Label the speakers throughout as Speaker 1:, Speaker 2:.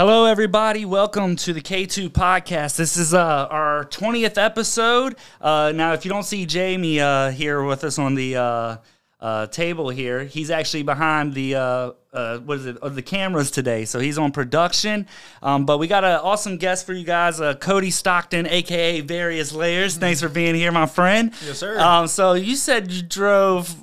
Speaker 1: Hello, everybody. Welcome to the K2 podcast. This is uh, our 20th episode. Uh, now, if you don't see Jamie uh, here with us on the uh, uh, table here, he's actually behind the uh, uh, what is it? The cameras today. So he's on production. Um, but we got an awesome guest for you guys, uh, Cody Stockton, aka Various Layers. Thanks for being here, my friend.
Speaker 2: Yes, sir.
Speaker 1: Um, so you said you drove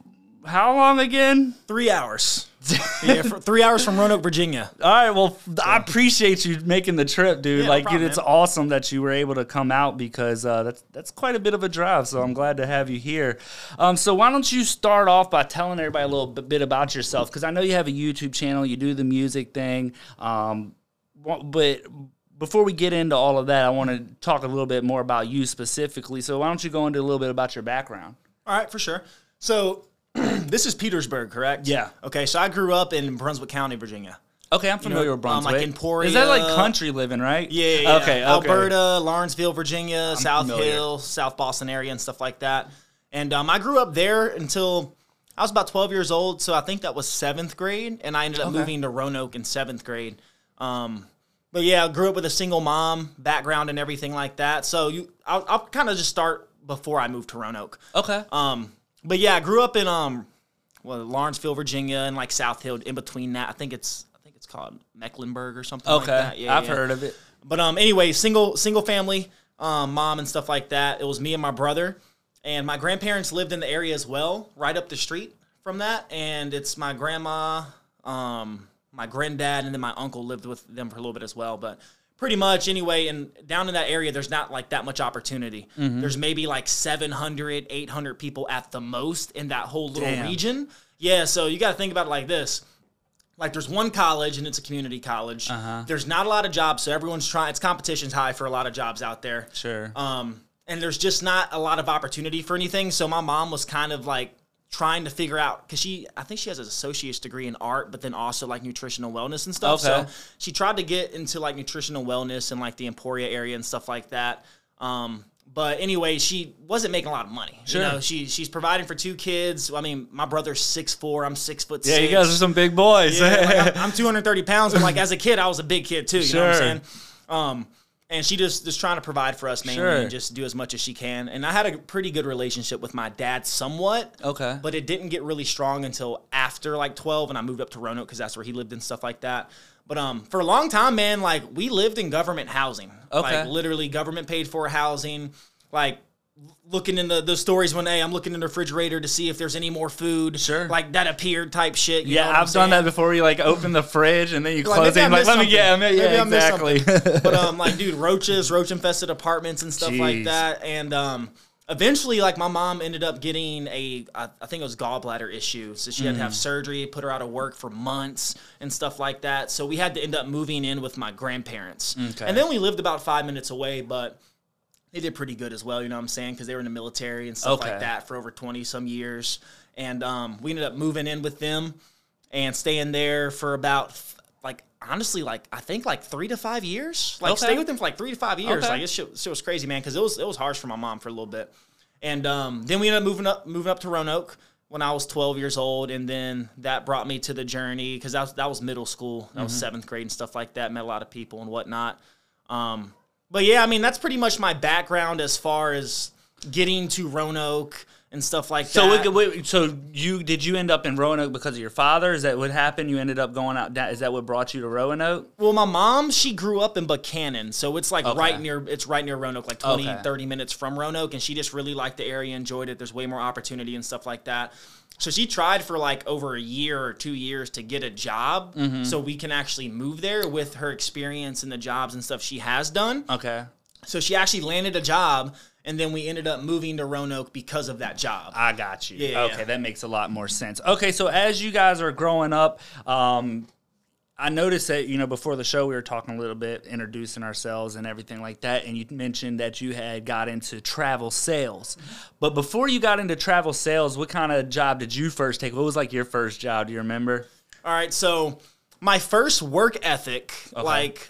Speaker 1: how long again?
Speaker 2: Three hours. yeah, for three hours from Roanoke, Virginia.
Speaker 1: All right, well, I appreciate you making the trip, dude.
Speaker 2: Yeah, no
Speaker 1: like,
Speaker 2: problem,
Speaker 1: it's
Speaker 2: man.
Speaker 1: awesome that you were able to come out because uh, that's that's quite a bit of a drive. So I'm glad to have you here. Um, so why don't you start off by telling everybody a little bit, bit about yourself? Because I know you have a YouTube channel, you do the music thing. Um, but before we get into all of that, I want to talk a little bit more about you specifically. So why don't you go into a little bit about your background?
Speaker 2: All right, for sure. So this is Petersburg, correct?
Speaker 1: Yeah.
Speaker 2: Okay, so I grew up in Brunswick County, Virginia.
Speaker 1: Okay, I'm familiar
Speaker 2: know,
Speaker 1: with
Speaker 2: um,
Speaker 1: Brunswick.
Speaker 2: like Emporia-
Speaker 1: Is that like country living, right?
Speaker 2: Yeah, yeah, yeah.
Speaker 1: Okay, okay.
Speaker 2: Alberta, Lawrenceville, Virginia, South
Speaker 1: familiar.
Speaker 2: Hill, South Boston area, and stuff like that. And um, I grew up there until I was about 12 years old. So I think that was seventh grade, and I ended up
Speaker 1: Okay.
Speaker 2: moving to Roanoke in seventh grade. Um, but yeah, I grew up with a single mom background and everything like that. So you, I'll, I'll kind of just start before I moved to Roanoke.
Speaker 1: Okay.
Speaker 2: Um, but yeah, I grew up in um, well, Lawrenceville, Virginia, and like South Hill. In between that, I think it's I think it's called Mecklenburg or something like
Speaker 1: Okay,
Speaker 2: that. Yeah,
Speaker 1: I've
Speaker 2: yeah.
Speaker 1: heard of it.
Speaker 2: But um, anyway, single single family, um, mom and stuff like that. It was me and my brother, and my grandparents lived in the area as well, right up the street from that. And it's my grandma, um, my granddad, and then my uncle lived with them for a little bit as well. But pretty much anyway, and down in that area, there's not like that much opportunity.
Speaker 1: Mm-hmm.
Speaker 2: There's maybe like 700, 800 people at the most in that whole little
Speaker 1: Damn.
Speaker 2: region. Yeah, so you got to think about it like this like there's one college and it's a community college.
Speaker 1: Uh-huh.
Speaker 2: There's not a lot of jobs, so everyone's trying. It's competition's high for a lot of jobs out there.
Speaker 1: Sure.
Speaker 2: Um, and there's just not a lot of opportunity for anything. So my mom was kind of like trying to figure out because she, I think she has an associate's degree in art, but then also like nutritional wellness and stuff.
Speaker 1: Okay.
Speaker 2: So she tried to get into like nutritional wellness and like the Emporia area and stuff like that. Um, but anyway, she wasn't making a lot of money.
Speaker 1: Sure.
Speaker 2: You know, she she's providing for two kids. I mean, my brother's six four. I'm six foot
Speaker 1: yeah,
Speaker 2: six.
Speaker 1: you guys are some big boys.
Speaker 2: Yeah, like, I'm, I'm 230 pounds, but like as a kid, I was a big kid too. You know what
Speaker 1: Sure.
Speaker 2: I'm saying? Um, and she just just trying to provide for us mainly
Speaker 1: Sure.
Speaker 2: and just do as much as she can. And I had a pretty good relationship with my dad, somewhat.
Speaker 1: Okay.
Speaker 2: But it didn't get really strong until after like 12, and I moved up to Roanoke because that's where he lived and stuff like that. But um, for a long time, man, like we lived in government housing.
Speaker 1: Okay.
Speaker 2: Like literally government paid for housing. Like looking in the, the stories when hey, I'm looking in the refrigerator to see if there's any more food.
Speaker 1: Sure.
Speaker 2: Like that appeared type shit. you
Speaker 1: yeah, I've done that before. You like open the fridge and then you
Speaker 2: Like,
Speaker 1: close
Speaker 2: maybe
Speaker 1: it. Like, let me yeah, I mean,
Speaker 2: Maybe
Speaker 1: yeah, exactly.
Speaker 2: but um, like, dude, roaches, roach infested apartments and stuff
Speaker 1: Jeez.
Speaker 2: like that. And um, eventually, like, my mom ended up getting a, I, I think it was gallbladder issue, so she had to have
Speaker 1: Mm.
Speaker 2: surgery, put her out of work for months and stuff like that. So we had to end up moving in with my grandparents,
Speaker 1: Okay.
Speaker 2: and then we lived about five minutes away, but. They did pretty good as well, you know what I'm saying? Because they were in the military and stuff
Speaker 1: Okay.
Speaker 2: like that for over 20 some years. And um, we ended up moving in with them and staying there for about like honestly like I think like three to five years. Like
Speaker 1: Okay.
Speaker 2: stay with them for like three to five years.
Speaker 1: Okay.
Speaker 2: Like it shit, shit was crazy, man, because it was it was harsh for my mom for a little bit. And um, then we ended up moving up moving up to Roanoke when I was 12 years old, and then that brought me to the journey because that was that was middle school. That was seventh grade and stuff like that. Met a lot of people and whatnot. Um, but yeah, I mean that's pretty much my background as far as getting to Roanoke and stuff like
Speaker 1: So,
Speaker 2: that.
Speaker 1: wait, wait, so you did you end up in Roanoke because of your father? Is that what happened? You ended up going out. Is that what brought you to Roanoke?
Speaker 2: Well, my mom, she grew up in Buchanan, so it's like
Speaker 1: Okay.
Speaker 2: right near it's right near Roanoke, like 20,
Speaker 1: Okay.
Speaker 2: 30 minutes from Roanoke, and she just really liked the area, enjoyed it. There's way more opportunity and stuff like that. So she tried for like over a year or two years to get a job
Speaker 1: Mm-hmm.
Speaker 2: so we can actually move there with her experience and the jobs and stuff she has done.
Speaker 1: Okay.
Speaker 2: So she actually landed a job and then we ended up moving to Roanoke because of that job.
Speaker 1: I got you.
Speaker 2: Yeah,
Speaker 1: okay,
Speaker 2: yeah.
Speaker 1: that makes a lot more sense. Okay, so as you guys are growing up, um, I noticed that you know before the show we were talking a little bit, introducing ourselves and everything like that, and you mentioned that you had got into travel sales. But before you got into travel sales, what kind of job did you first take? What was like your first job? Do you remember?
Speaker 2: All right, so my first work ethic, like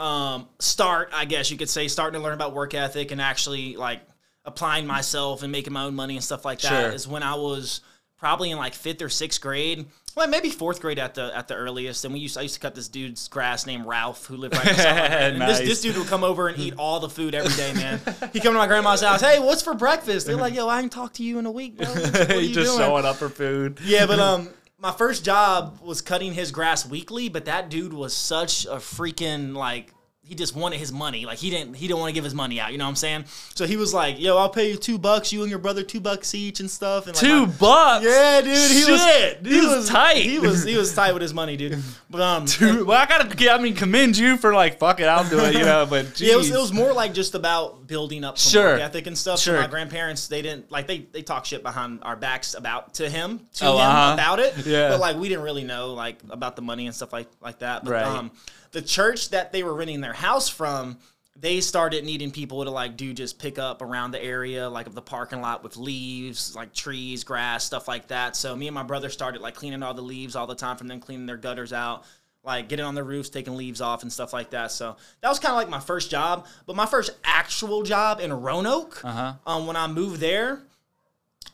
Speaker 2: um, start, I guess you could say, starting to learn about work ethic and actually like applying myself and making my own money and stuff like that, is
Speaker 1: Sure.
Speaker 2: when I was probably in like fifth or sixth grade. Well, maybe fourth grade at the at the earliest. And we used I used to cut this dude's grass named Ralph who lived right beside grandma. And
Speaker 1: Nice.
Speaker 2: this, this dude would come over and eat all the food every day, man. He'd come to my grandma's house. Hey, what's for breakfast? They're like, yo, I ain't talked to you in a week, bro. What you
Speaker 1: just
Speaker 2: doing?
Speaker 1: showing up for food.
Speaker 2: Yeah, but um, my first job was cutting his grass weekly. But that dude was such a freaking like. He just wanted his money. Like he didn't. He didn't want to give his money out. You know what I'm saying? So he was like, "Yo, I'll pay you two bucks. You and your brother two bucks each and stuff." And like,
Speaker 1: Two
Speaker 2: my-
Speaker 1: bucks.
Speaker 2: yeah, dude. He
Speaker 1: Shit,
Speaker 2: was.
Speaker 1: he was tight.
Speaker 2: He was. He was tight with his money, dude. But um,
Speaker 1: Dude, well, I gotta, I mean, commend you for like, fuck it, I'll do it, you know. But
Speaker 2: Yeah, it was, it was more like just about building up some
Speaker 1: Sure.
Speaker 2: work ethic and stuff. So my grandparents, they didn't like they they talk shit behind our backs about to him to
Speaker 1: Oh,
Speaker 2: him
Speaker 1: uh-huh.
Speaker 2: about it.
Speaker 1: Yeah.
Speaker 2: but like we didn't really know like about the money and stuff like like that. But
Speaker 1: Right.
Speaker 2: um, the church that they were renting their house from. They started needing people to like do just pick up around the area, like of the parking lot with leaves, like trees, grass, stuff like that. So me and my brother started like cleaning all the leaves all the time from them cleaning their gutters out like getting on the roofs, taking leaves off and stuff like that. So that was kind of like my first job. But my first actual job in Roanoke,
Speaker 1: Uh-huh.
Speaker 2: um, when I moved there,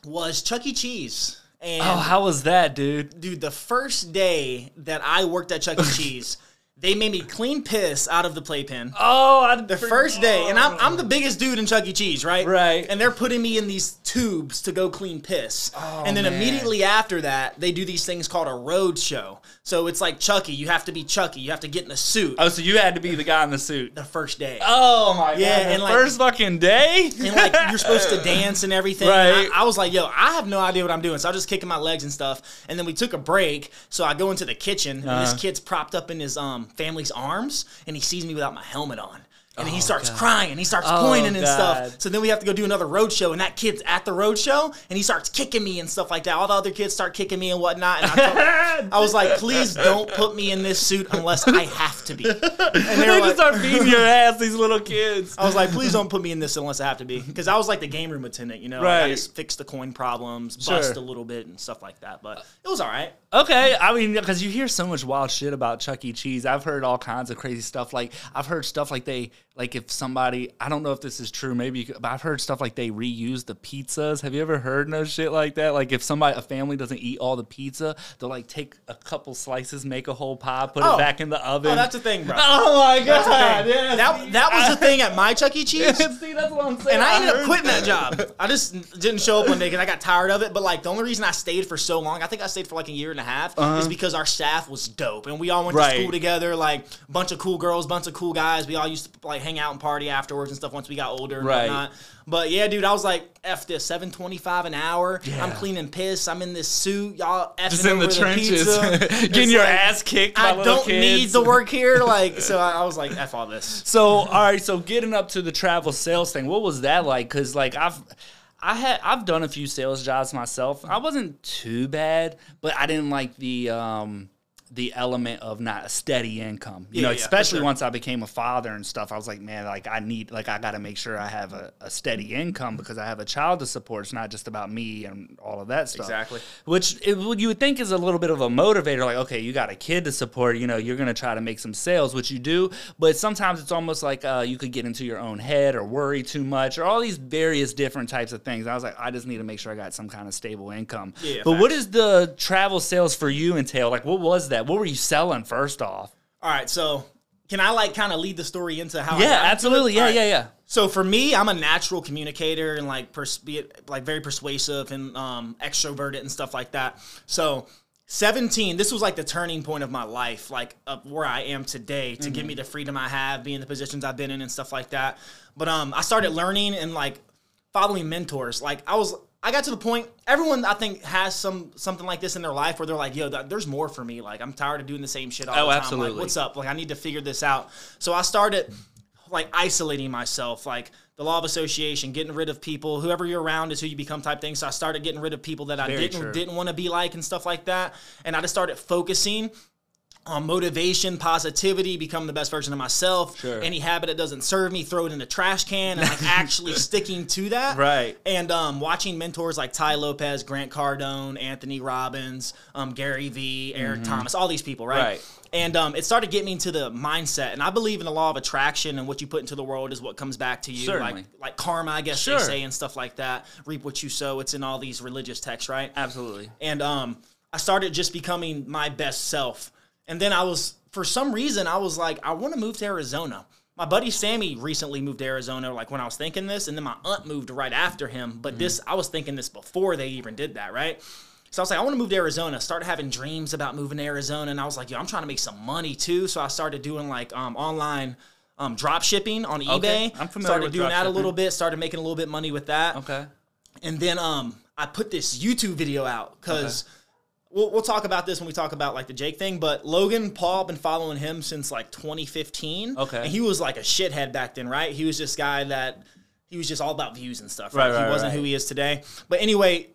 Speaker 2: was Chuck E. Cheese. And
Speaker 1: Oh, how was that, dude?
Speaker 2: dude, the first day that I worked at Chuck E. Cheese, they made me clean piss out of the playpen.
Speaker 1: Oh, I,
Speaker 2: The first day, and I'm, I'm the biggest dude in Chuck E. Cheese, right?
Speaker 1: Right.
Speaker 2: And they're putting me in these tubes to go clean piss. and then
Speaker 1: man.
Speaker 2: immediately after that, they do these things called a road show. So it's like Chucky. You have to be Chucky. You have to get in a suit.
Speaker 1: Oh, so you had to be the guy in the suit.
Speaker 2: the first day.
Speaker 1: Oh my
Speaker 2: Yeah,
Speaker 1: god!
Speaker 2: And, like-
Speaker 1: first fucking day.
Speaker 2: and like you're supposed to dance and everything. And
Speaker 1: Right.
Speaker 2: I, I was like, yo, I have no idea what I'm doing. So I'm just kicking my legs and stuff. And then we took a break. So I go into the kitchen and this
Speaker 1: Uh-huh.
Speaker 2: kid's propped up in his um family's arms and he sees me without my helmet on. And he
Speaker 1: Oh,
Speaker 2: starts
Speaker 1: God.
Speaker 2: crying. He starts
Speaker 1: Oh,
Speaker 2: pointing and
Speaker 1: God.
Speaker 2: stuff. So then we have to go do another road show, and that kid's at the road show, and he starts kicking me and stuff like that. All the other kids start kicking me and whatnot. And I, told- I was like, please don't put me in this suit unless I have to be. And they
Speaker 1: They
Speaker 2: were
Speaker 1: just
Speaker 2: like,
Speaker 1: start beating your ass, these little kids.
Speaker 2: I was like, please don't put me in this unless I have to be. Because I was like the game room attendant, you know? Like, I just fix the coin problems,
Speaker 1: Sure.
Speaker 2: bust a little bit and stuff like that. But it was all right.
Speaker 1: Okay, I mean, because you hear so much wild shit about Chuck E. Cheese. I've heard all kinds of crazy stuff. Like I've heard stuff like they, like if somebody, I don't know if this is true, maybe, you could, but I've heard stuff like they reuse the pizzas. Have you ever heard no shit like that? Like if somebody, a family doesn't eat all the pizza, they'll like take a couple slices, make a whole pie, put
Speaker 2: Oh.
Speaker 1: it back in the oven.
Speaker 2: Oh, that's a thing, bro.
Speaker 1: Oh my god! Yeah,
Speaker 2: that, that was the thing at my Chuck E. Cheese.
Speaker 1: see, that's what I'm saying.
Speaker 2: And I ended up quitting that job. I just didn't show up one day because I got tired of it. But like the only reason I stayed for so long, I think I stayed for like a year and a half, is because our staff was dope and we all went
Speaker 1: Uh-huh. Right.
Speaker 2: to school together. Like bunch of cool girls, bunch of cool guys. We all used to like hang out and party afterwards and stuff once we got older and
Speaker 1: Right.
Speaker 2: whatnot. But yeah, dude, I was like, f this, seven twenty five an hour. I'm cleaning piss. I'm in this suit. Y'all effing
Speaker 1: Just in
Speaker 2: over
Speaker 1: the trenches,
Speaker 2: pizza.
Speaker 1: getting
Speaker 2: It's
Speaker 1: your
Speaker 2: like,
Speaker 1: ass kicked by
Speaker 2: I don't
Speaker 1: kids.
Speaker 2: need to work here. Like, so I, I was like, f all this.
Speaker 1: So, all right, so getting up to the travel sales thing, what was that like? Because like I've, I had I've done a few sales jobs myself. I wasn't too bad, but I didn't like the um the element of not a steady income. You
Speaker 2: Yeah,
Speaker 1: know,
Speaker 2: yeah,
Speaker 1: especially
Speaker 2: sure.
Speaker 1: once I became a father and stuff. I was like, man, like I need like I got to make sure I have a, a steady income because I have a child to support. It's not just about me and all of that stuff.
Speaker 2: Exactly.
Speaker 1: Which it, what you would think is a little bit of a motivator. Like, okay, you got a kid to support. You know, you're gonna try to make some sales, which you do. But sometimes it's almost like uh, you could get into your own head or worry too much or all these various different types of things. I was like, I just need to make sure I got some kind of stable income.
Speaker 2: Yeah,
Speaker 1: but what
Speaker 2: facts.
Speaker 1: is the travel sales for you entail? Like, what was that? What were you selling first off?
Speaker 2: All right, so can I like kind of lead the story into how?
Speaker 1: Yeah,
Speaker 2: got into it?
Speaker 1: absolutely. Yeah,
Speaker 2: right.
Speaker 1: yeah, yeah.
Speaker 2: So for me, I'm a natural communicator and like pers- be like very persuasive and um, extroverted and stuff like that. So 17, this was like the turning point of my life, like of where I am today, to give me the freedom I have, being the positions I've been in and stuff like that. But um, I started learning and like following mentors. Like I was, I got to the point. Everyone I think has some something like this in their life where they're like, "Yo, th- there's more for me. Like I'm tired of doing the same shit all
Speaker 1: Oh,
Speaker 2: the time.
Speaker 1: absolutely.
Speaker 2: Like, what's up? Like I need to figure this out." So I started like isolating myself, like the law of association, getting rid of people. Whoever you're around is who you become, type thing. So I started getting rid of people that I
Speaker 1: Very
Speaker 2: didn't
Speaker 1: true.
Speaker 2: didn't want to be like and stuff like that. And I just started focusing on motivation, positivity, become the best version of myself.
Speaker 1: Sure.
Speaker 2: Any habit that doesn't serve me, throw it in the trash can, and like actually sticking to that.
Speaker 1: Right.
Speaker 2: And um, watching mentors like Tai Lopez, Grant Cardone, Anthony Robbins, um, Gary Vee, Eric Thomas, all these people, right?
Speaker 1: Mm-hmm. Right.
Speaker 2: And um, it started getting me into the mindset, and I believe in the law of attraction, and what you put into the world is what comes back to you,
Speaker 1: Certainly.
Speaker 2: like like karma, I guess
Speaker 1: Sure.
Speaker 2: they say, and stuff like that. Reap what you sow. It's in all these religious texts, right?
Speaker 1: Absolutely.
Speaker 2: and um, I started just becoming my best self. And then I was, for some reason, I was like, I want to move to Arizona. My buddy Sammy recently moved to Arizona, like when I was thinking this, and then my aunt moved right after him. But this, I was thinking this before they even did that, right? So I was like, I want to move to Arizona. Started having dreams about moving to Arizona, and I was like, yo, I'm trying to make some money too. So I started doing like um, online um, drop shipping on
Speaker 1: Okay,
Speaker 2: eBay.
Speaker 1: I'm familiar
Speaker 2: started doing that a little bit. Started making a little bit money with that.
Speaker 1: Okay.
Speaker 2: And then um, I put this YouTube video out because we'll, we'll talk about this when we talk about like the Jake thing. But Logan Paul, been following him since like 2015.
Speaker 1: Okay.
Speaker 2: And he was like a shithead back then, right? He was this guy that he was just all about views and stuff. Right.
Speaker 1: Right, right,
Speaker 2: he wasn't
Speaker 1: right.
Speaker 2: who he is today. But anyway,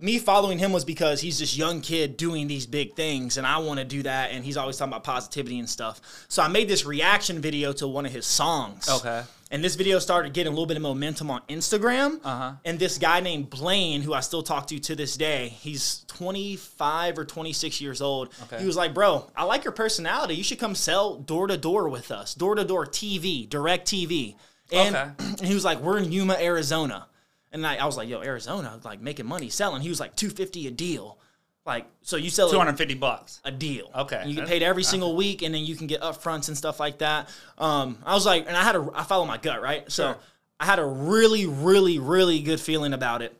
Speaker 2: me following him was because he's this young kid doing these big things and I want to do that and he's always talking about positivity and stuff. So I made this reaction video to one of his songs.
Speaker 1: Okay.
Speaker 2: And this video started getting a little bit of momentum on Instagram.
Speaker 1: Uh-huh.
Speaker 2: And this guy named Blaine, who I still talk to to this day, he's 25 or 26 years old.
Speaker 1: Okay.
Speaker 2: He was like, Bro, I like your personality. You should come sell door to door with us, door to door TV, DirecTV. And,
Speaker 1: Okay.
Speaker 2: and he was like, We're in Yuma, Arizona. And I, I was like, Yo, Arizona, like making money selling. He was like, 250 a deal. Like, so you sell it-
Speaker 1: 250 bucks.
Speaker 2: a deal.
Speaker 1: Okay.
Speaker 2: You get paid every single week, and then you can get upfronts and stuff like that. Um, I was like, and I had a, I follow my gut, right? So
Speaker 1: Sure.
Speaker 2: I had a really, really, really good feeling about it.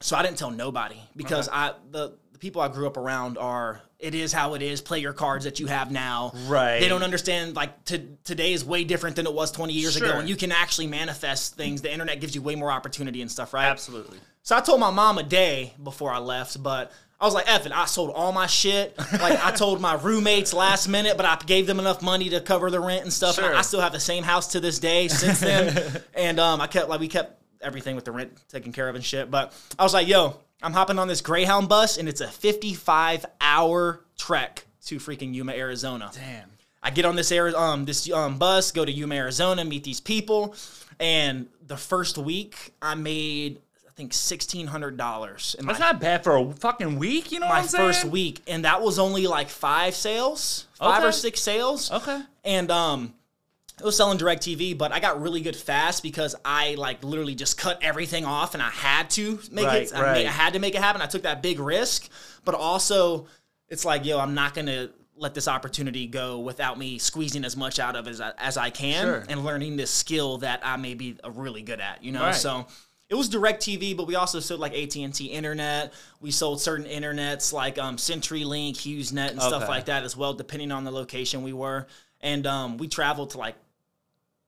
Speaker 2: So I didn't tell nobody because I the the people I grew up around are it is how it is. Play your cards that you have now.
Speaker 1: Right.
Speaker 2: They don't understand like to, today is way different than it was 20 years ago, and you can actually manifest things. The internet gives you way more opportunity and stuff, right?
Speaker 1: Absolutely.
Speaker 2: So I told my mom a day before I left, but I was like, it, I sold all my shit. Like I told my roommates last minute, but I gave them enough money to cover the rent and stuff. And I still have the same house to this day since then. and um, I kept like we kept everything with the rent taken care of and shit. But I was like, yo, I'm hopping on this Greyhound bus and it's a 55 hour trek to freaking Yuma, Arizona.
Speaker 1: Damn.
Speaker 2: I get on this air, um, this um, bus, go to Yuma, Arizona, meet these people, and the first week I made I think sixteen hundred dollars in my,
Speaker 1: That's not bad for a fucking week, you know
Speaker 2: my
Speaker 1: what I'm saying?
Speaker 2: first week, and that was only like five sales, five or six sales.
Speaker 1: Okay.
Speaker 2: and um. It was selling DirecTV, but I got really good fast because I like literally just cut everything off and I had to make
Speaker 1: Right,
Speaker 2: it. I,
Speaker 1: right.
Speaker 2: made, I had to make it happen. I took that big risk, but also it's like, yo, I'm not gonna let this opportunity go without me squeezing as much out of it as I, as I can
Speaker 1: Sure.
Speaker 2: and learning this skill that I may be really good at. You know,
Speaker 1: Right.
Speaker 2: so it was direct TV, but we also sold like AT and T internet. We sold certain internets like um, CenturyLink, HughesNet, and stuff like that as well, depending on the location we were. And um, we traveled to like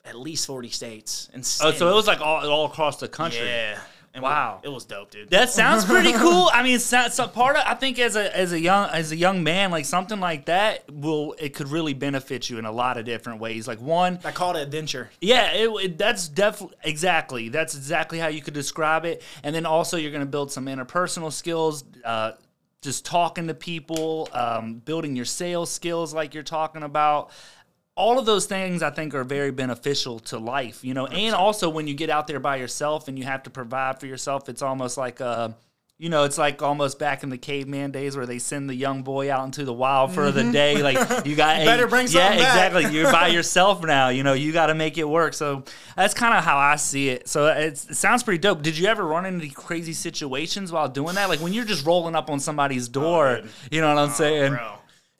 Speaker 2: at least forty states. And
Speaker 1: Oh, so it was like all, all across the country.
Speaker 2: yeah. And
Speaker 1: Wow.
Speaker 2: we- it was dope, dude.
Speaker 1: That sounds pretty cool. I mean, it's not, so part of I think as a as a young as a young man, like something like that will it could really benefit you in a lot of different ways. Like one,
Speaker 2: I called it adventure.
Speaker 1: yeah, it, it- that's definitely exactly that's exactly how you could describe it. And then also you're going to build some interpersonal skills, uh, just talking to people, um, building your sales skills, like you're talking about. All of those things I think are very beneficial to life, you know. And also when you get out there by yourself and you have to provide for yourself, it's almost like a you know, it's like almost back in the caveman days where they send the young boy out into the wild for the day. Like you got,
Speaker 2: Mm-hmm. Better bring
Speaker 1: yeah,
Speaker 2: something back.
Speaker 1: Yeah, exactly. You're by yourself now. You know, you got to make it work. So that's kind of how I see it. So it's, it sounds pretty dope. Did you ever run into crazy situations while doing that? Like when you're just rolling up on somebody's door.
Speaker 2: dude.
Speaker 1: you know what I'm saying?
Speaker 2: Bro.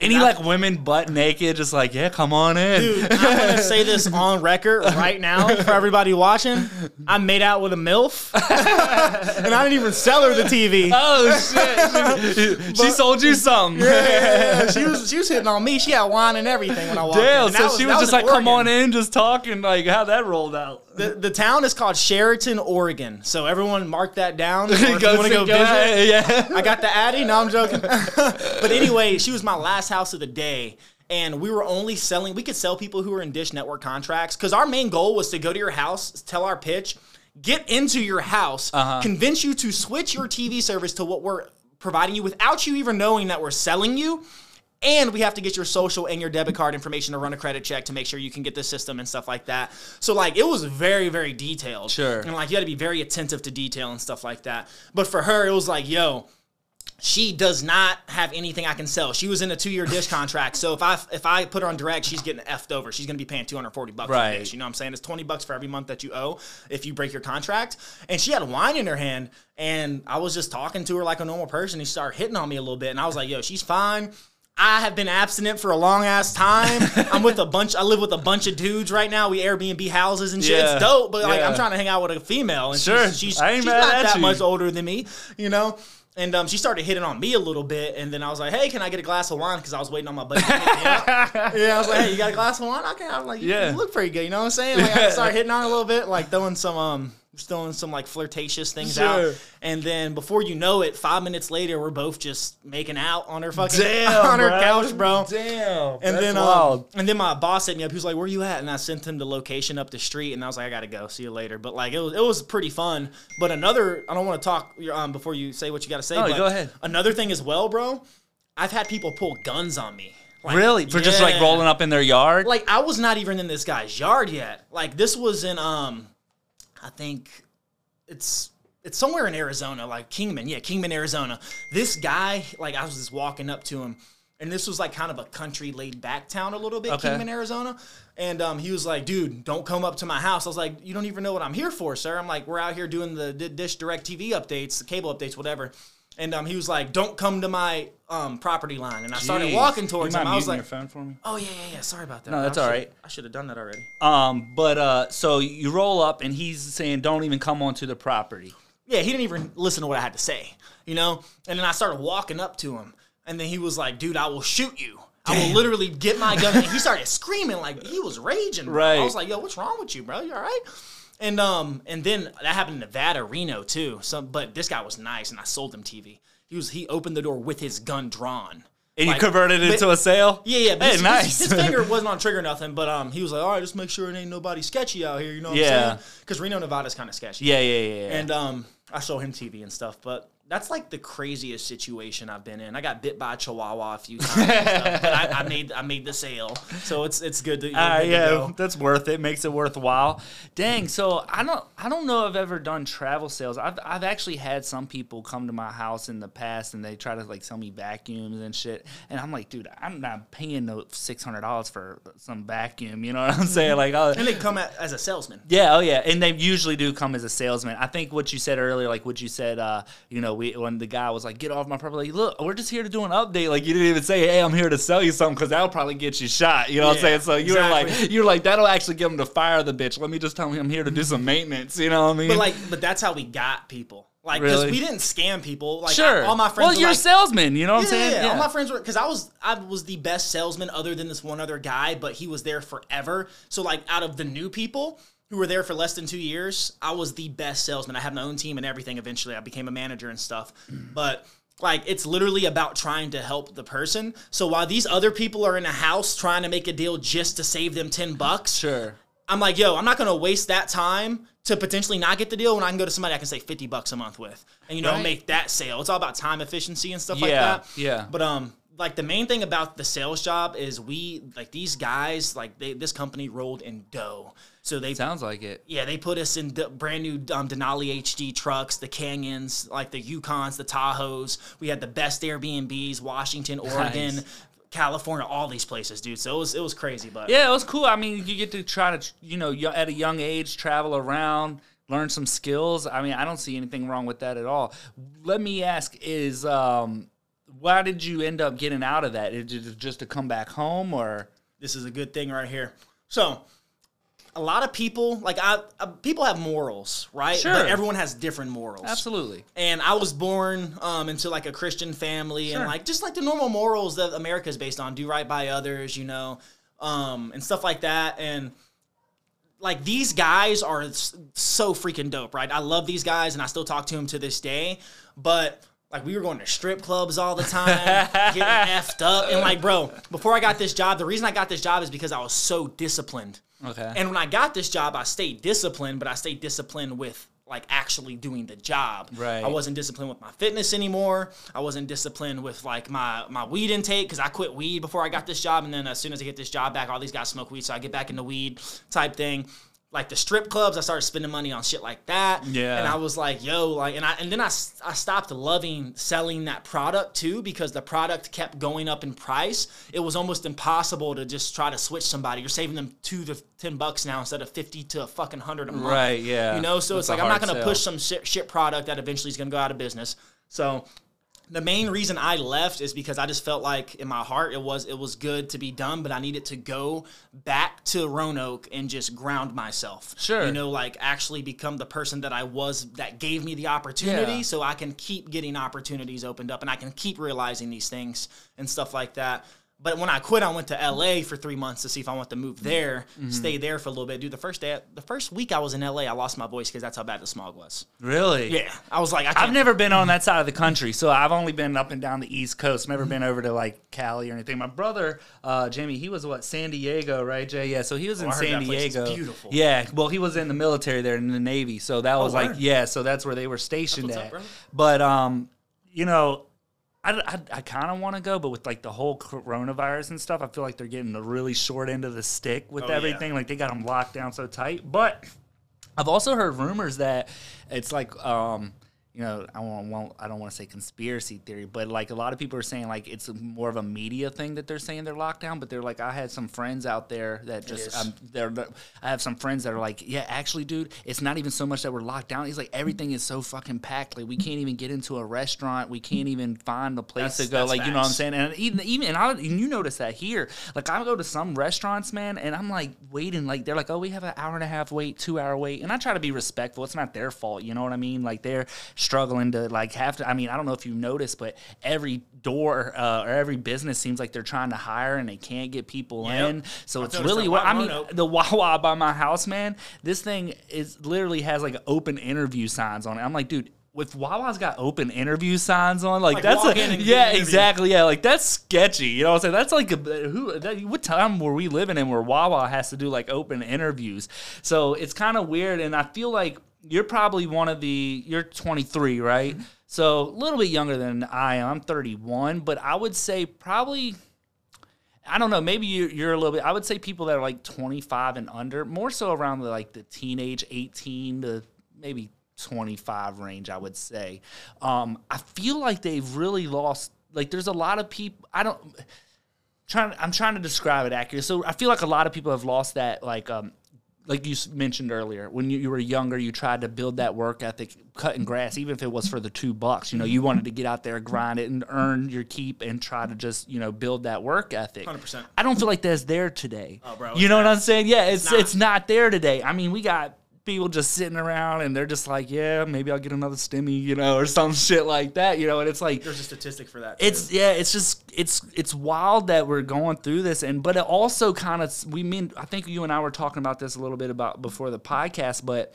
Speaker 1: Any like women butt naked, just like yeah, come on in.
Speaker 2: Dude, I'm gonna say this on record right now for everybody watching. I made out with a MILF. and I didn't even sell her the TV.
Speaker 1: Oh shit! she sold you something.
Speaker 2: Yeah, she was she was hitting on me. She had wine and everything when I walked in.
Speaker 1: Damn.
Speaker 2: And
Speaker 1: So
Speaker 2: that
Speaker 1: she
Speaker 2: that
Speaker 1: was just
Speaker 2: in
Speaker 1: like, come on in, just talking. Like how that rolled out.
Speaker 2: The, the town is called Sheridan, Oregon. So everyone mark that down. Or if you
Speaker 1: Go
Speaker 2: want to go
Speaker 1: go
Speaker 2: visit.
Speaker 1: yeah.
Speaker 2: I got the Addy. No, I'm joking. but anyway, she was my last house of the day. And we were only selling, we could sell people who were in Dish Network contracts because our main goal was to go to your house, tell our pitch, get into your house,
Speaker 1: Uh-huh.
Speaker 2: convince you to switch your TV service to what we're providing you without you even knowing that we're selling you. And we have to get your social and your debit card information to run a credit check to make sure you can get the system and stuff like that. So like it was very, very detailed.
Speaker 1: Sure.
Speaker 2: And like you had to be very attentive to detail and stuff like that. But for her, it was like, yo, she does not have anything I can sell. She was in a two year dish contract, so if I if I put her on direct, she's getting effed over. She's gonna be paying two hundred forty bucks
Speaker 1: Right.
Speaker 2: for dish. You know what I'm saying? It's twenty bucks for every month that you owe if you break your contract. And she had wine in her hand, and I was just talking to her like a normal person. She started hitting on me a little bit, and I was like, "Yo, she's fine." I have been abstinent for a long ass time. I'm with a bunch. I live with a bunch of dudes right now. We Airbnb houses and shit.
Speaker 1: Yeah.
Speaker 2: It's dope, but like
Speaker 1: Yeah.
Speaker 2: I'm trying to hang out with a female, and
Speaker 1: Sure.
Speaker 2: she's she's, she's not
Speaker 1: at
Speaker 2: that
Speaker 1: you.
Speaker 2: much older than me, you know. And um, she started hitting on me a little bit, and then I was like, "Hey, can I get a glass of wine?" Because I was waiting on my buddy. me up. yeah, I was like, "Hey, you got a glass of wine?" Okay, I'm like, "You,
Speaker 1: Yeah.
Speaker 2: you look pretty good." You know what I'm saying? Like, I started hitting on a little bit, like throwing some um, throwing some like flirtatious things
Speaker 1: Sure.
Speaker 2: out, and then before you know it, five minutes later, we're both just making out on her fucking
Speaker 1: Damn,
Speaker 2: on her
Speaker 1: bro.
Speaker 2: couch, bro.
Speaker 1: Damn.
Speaker 2: And
Speaker 1: That's
Speaker 2: then, um, and then my boss hit me up. He was like, "Where you at?" And I sent him the location up the street, and I was like, "I gotta go. See you later." But like, it was it was pretty fun. But another, I don't want to talk um before you say what you gotta say.
Speaker 1: No, go ahead.
Speaker 2: Another thing as well, bro. I've had people pull guns on me. Like,
Speaker 1: really? For just like rolling up in their yard?
Speaker 2: Like I was not even in this guy's yard yet. Like this was in um, I think it's it's somewhere in Arizona, like Kingman. Yeah, Kingman, Arizona. This guy, like I was just walking up to him, and this was like kind of a country laid back town a little bit,
Speaker 1: Okay.
Speaker 2: Kingman, Arizona. And um, he was like, "Dude, don't come up to my house." I was like, "You don't even know what I'm here for, sir." I'm like, "We're out here doing the D- Dish DirecTV updates, the cable updates, whatever." And um, he was like, "Don't come to my um, property line." And I started
Speaker 1: Jeez.
Speaker 2: walking towards
Speaker 1: mind
Speaker 2: him. I was like,
Speaker 1: your phone for me?
Speaker 2: "Oh yeah, yeah, yeah. Sorry about that."
Speaker 1: No, that's all right.
Speaker 2: I should have done that already.
Speaker 1: Um, but uh, so you roll up and he's saying, "Don't even come onto the property."
Speaker 2: yeah, he didn't even listen to what I had to say, you know? And then I started walking up to him, and then he was like, dude, I will shoot you. I will literally get my gun. And he started screaming like he was raging. Bro.
Speaker 1: Right.
Speaker 2: I was like, yo, what's wrong with you, bro? You all right? And um, and then that happened in Nevada, Reno too. So, but this guy was nice, and I sold him TV. He was he opened the door with his gun drawn.
Speaker 1: And
Speaker 2: Like,
Speaker 1: you converted it
Speaker 2: but-
Speaker 1: into a sale?
Speaker 2: Yeah, yeah. But
Speaker 1: Hey,
Speaker 2: his, his-
Speaker 1: nice.
Speaker 2: His, finger wasn't on trigger or nothing, but um, he was like, all right, just make sure it ain't nobody sketchy out here. You know what
Speaker 1: Yeah.
Speaker 2: I'm saying? Because Reno, Nevada's kind of sketchy.
Speaker 1: yeah, yeah, yeah. yeah.
Speaker 2: And um, I show him TV and stuff, but that's like the craziest situation I've been in. I got bit by a chihuahua a few times, stuff, but I, I made I made the sale, so it's it's good to,
Speaker 1: Uh,
Speaker 2: good to
Speaker 1: yeah,
Speaker 2: go.
Speaker 1: that's worth it. Makes it worthwhile. Dang. So I don't, I don't know if I've ever done travel sales. I've, I've actually had some people come to my house in the past and they try to like sell me vacuums and shit. And I'm like, dude, I'm not paying no six hundred dollars for some vacuum. You know what I'm saying? Like, oh,
Speaker 2: And they come at, as a salesman.
Speaker 1: yeah, oh yeah, and they usually do come as a salesman. I think what you said earlier, like what you said, uh, you know, we when the guy was like, "Get off my property," like, look, we're just here to do an update. Like you didn't even say, "Hey, I'm here to sell you something," because that'll probably get you shot. You know what I'm saying? So you were like,
Speaker 2: exactly.
Speaker 1: you're like, that'll actually get him to fire the bitch. Let me just tell him I'm here to do some maintenance. You know what I mean?
Speaker 2: But like, but that's how we got people. Like, because
Speaker 1: Really?
Speaker 2: we didn't scam people. Like,
Speaker 1: sure,
Speaker 2: I- all my friends.
Speaker 1: Well, you're
Speaker 2: like,
Speaker 1: a salesman. You know what I'm
Speaker 2: Yeah,
Speaker 1: saying?
Speaker 2: yeah, all my friends were because I was I was the best salesman other than this one other guy, but he was there forever. So like out of the new people who were there for less than two years, I was the best salesman. I had my own team and everything. Eventually, I became a manager and stuff. But like it's literally about trying to help the person. So while these other people are in a house trying to make a deal just to save them ten bucks,
Speaker 1: sure.
Speaker 2: I'm like, yo, I'm not gonna waste that time to potentially not get the deal when I can go to somebody I can say 50 bucks a month with and you know
Speaker 1: Right.
Speaker 2: make that sale. It's all about time efficiency and stuff like that.
Speaker 1: yeah.
Speaker 2: But um like the main thing about the sales job is we like these guys like they this company rolled in dough. So they
Speaker 1: Sounds like it.
Speaker 2: yeah, they put us in d- brand new um, Denali HD trucks, the Canyons, like the Yukons, the Tahoes. We had the best Airbnbs, Washington, Oregon,
Speaker 1: Nice.
Speaker 2: California, all these places, dude. So it was it was crazy, but
Speaker 1: Yeah, it was cool. I mean, you get to try to, you know, at a young age, travel around, learn some skills. I mean, I don't see anything wrong with that at all. Let me ask: Is um, why did you end up getting out of that? Is it just to come back home, or
Speaker 2: this is a good thing right here. So, a lot of people like I uh, people have morals, right?
Speaker 1: Sure.
Speaker 2: But everyone has different morals.
Speaker 1: absolutely?
Speaker 2: And I was born um, into like a Christian family,
Speaker 1: Sure.
Speaker 2: and like just like the normal morals that America is based on: do right by others, you know, um, and stuff like that. And like these guys are so freaking dope, right? I love these guys, and I still talk to them to this day. But like we were going to strip clubs all the time, getting effed up, and like, bro, before I got this job, the reason I got this job is because I was so disciplined.
Speaker 1: Okay.
Speaker 2: And when I got this job, I stayed disciplined, but I stayed disciplined with like actually doing the job.
Speaker 1: Right.
Speaker 2: I wasn't disciplined with my fitness anymore. I wasn't disciplined with like my my weed intake because I quit weed before I got this job, and then as soon as I get this job back, all these guys smoke weed, so I get back into weed type thing. Like the strip clubs. I started spending money on shit like that.
Speaker 1: Yeah.
Speaker 2: And I was like, yo, like, and I and then I, I stopped loving selling that product too because the product kept going up in price. It was almost impossible to just try to switch somebody. You're saving them two to ten bucks now instead of fifty to a fucking hundred a month.
Speaker 1: Right, yeah.
Speaker 2: You know, so
Speaker 1: That's
Speaker 2: it's like I'm not gonna push some shit, shit product that eventually is gonna go out of business. So the main reason I left is because I just felt like in my heart it was it was good to be done, but I needed to go back to Roanoke and just ground myself.
Speaker 1: Sure.
Speaker 2: You know, like actually become the person that I was that gave me the opportunity
Speaker 1: Yeah.
Speaker 2: so I can keep getting opportunities opened up and I can keep realizing these things and stuff like that. But when I quit, I went to LA for three months to see if I want to move there,
Speaker 1: Mm-hmm.
Speaker 2: stay there for a little bit. Dude, the first day, the first week I was in LA, I lost my voice because that's how bad the smog was.
Speaker 1: Really?
Speaker 2: Yeah, I was like, I can't.
Speaker 1: I've never been on that side of the country, so I've only been up and down the East Coast. Never been over to like Cali or anything. My brother, uh, Jimmy, he was what San Diego, right, Jay? Yeah, so he was in
Speaker 2: Oh, I heard
Speaker 1: San
Speaker 2: that place is
Speaker 1: Diego.
Speaker 2: beautiful.
Speaker 1: Yeah, well, he was in the military there in the Navy, so that was like yeah, so that's where they were stationed at.
Speaker 2: up.
Speaker 1: But um, you know. I, I, I kind of want to go, but with like the whole coronavirus and stuff, I feel like they're getting the really short end of the stick with
Speaker 2: Oh, yeah.
Speaker 1: everything. Like they got them locked down so tight. But I've also heard rumors that it's like, um, you know, I won't, won't I don't want to say conspiracy theory, but like a lot of people are saying like it's more of a media thing that they're saying they're locked down. But they're like, I had some friends out there that just, um, they're, I have some friends that are like, yeah, actually, dude, it's not even so much that we're locked down. He's like, everything is so fucking packed. Like we can't even get into a restaurant. We can't even find a place
Speaker 2: That's-
Speaker 1: to go. Like you know what I'm saying? And even even and, I, and you notice that here. Like I go to some restaurants, man, and I'm like waiting. Like they're like, oh, we have an hour and a half wait, two hour wait, and I try to be respectful. It's not their fault, you know what I mean? Like they're struggling to like have to. I mean, I don't know if you noticed, but every door uh, or every business seems like they're trying to hire and they can't get people
Speaker 2: Yep.
Speaker 1: in. So
Speaker 2: I've
Speaker 1: it's really what I mean.
Speaker 2: Roanoke.
Speaker 1: The Wawa by my house, man. This thing is literally has like open interview signs on it. I'm like, dude. With Wawa's got open interview signs on, like,
Speaker 2: Like,
Speaker 1: that's a, yeah,
Speaker 2: interviewed.
Speaker 1: exactly, yeah, like that's sketchy. You know what I'm saying? That's like a who? That, what time were we living in where Wawa has to do like open interviews? So it's kind of weird, and I feel like you're probably one of the. You're 23, right?
Speaker 2: Mm-hmm.
Speaker 1: So a little bit younger than I am. I'm 31, but I would say probably. I don't know. Maybe you- you're a little bit. I would say people that are like 25 and under, more so around the like the teenage 18 to maybe 25 range. I would say. Um, I feel like they've really lost. Like, there's a lot of people. I don't. Trying. I'm trying to describe it accurately. So I feel like a lot of people have lost that. Like, um, like you mentioned earlier, when you, you were younger, you tried to build that work ethic, cutting grass, even if it was for the two bucks. You know, you wanted to get out there, grind it, and earn your keep, and try to just you know build that work ethic.
Speaker 2: 100%.
Speaker 1: I don't feel like that's there today.
Speaker 2: Oh, bro,
Speaker 1: you
Speaker 2: it's
Speaker 1: know what. I'm saying? Yeah, it's
Speaker 2: not.
Speaker 1: it's not there today. I mean, we got people just sitting around and they're just like, yeah, maybe I'll get another stimmy, you know, or some shit like that, you know. And it's like,
Speaker 2: There's a statistic for that. too.
Speaker 1: it's yeah, it's just it's it's wild that we're going through this, and but it also kind of we mean I think you and I were talking about this a little bit about before the podcast, but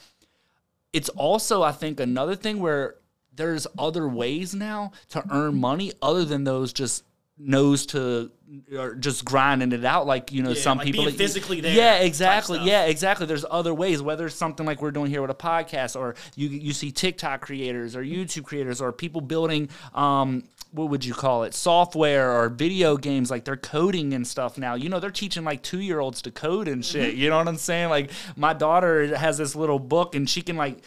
Speaker 1: it's also I think another thing where there's other ways now to earn money other than those just nose to or just grinding it out like you know
Speaker 2: Yeah,
Speaker 1: some
Speaker 2: like
Speaker 1: people
Speaker 2: being physically there
Speaker 1: yeah exactly. yeah exactly. There's other ways whether it's something like we're doing here with a podcast or you you see tiktok creators or youtube creators or people building um what would you call it software or video games like they're coding and stuff now. You know they're teaching like two year olds to code and shit.
Speaker 2: Mm-hmm.
Speaker 1: you know what i'm saying? Like my daughter has this little book and she can like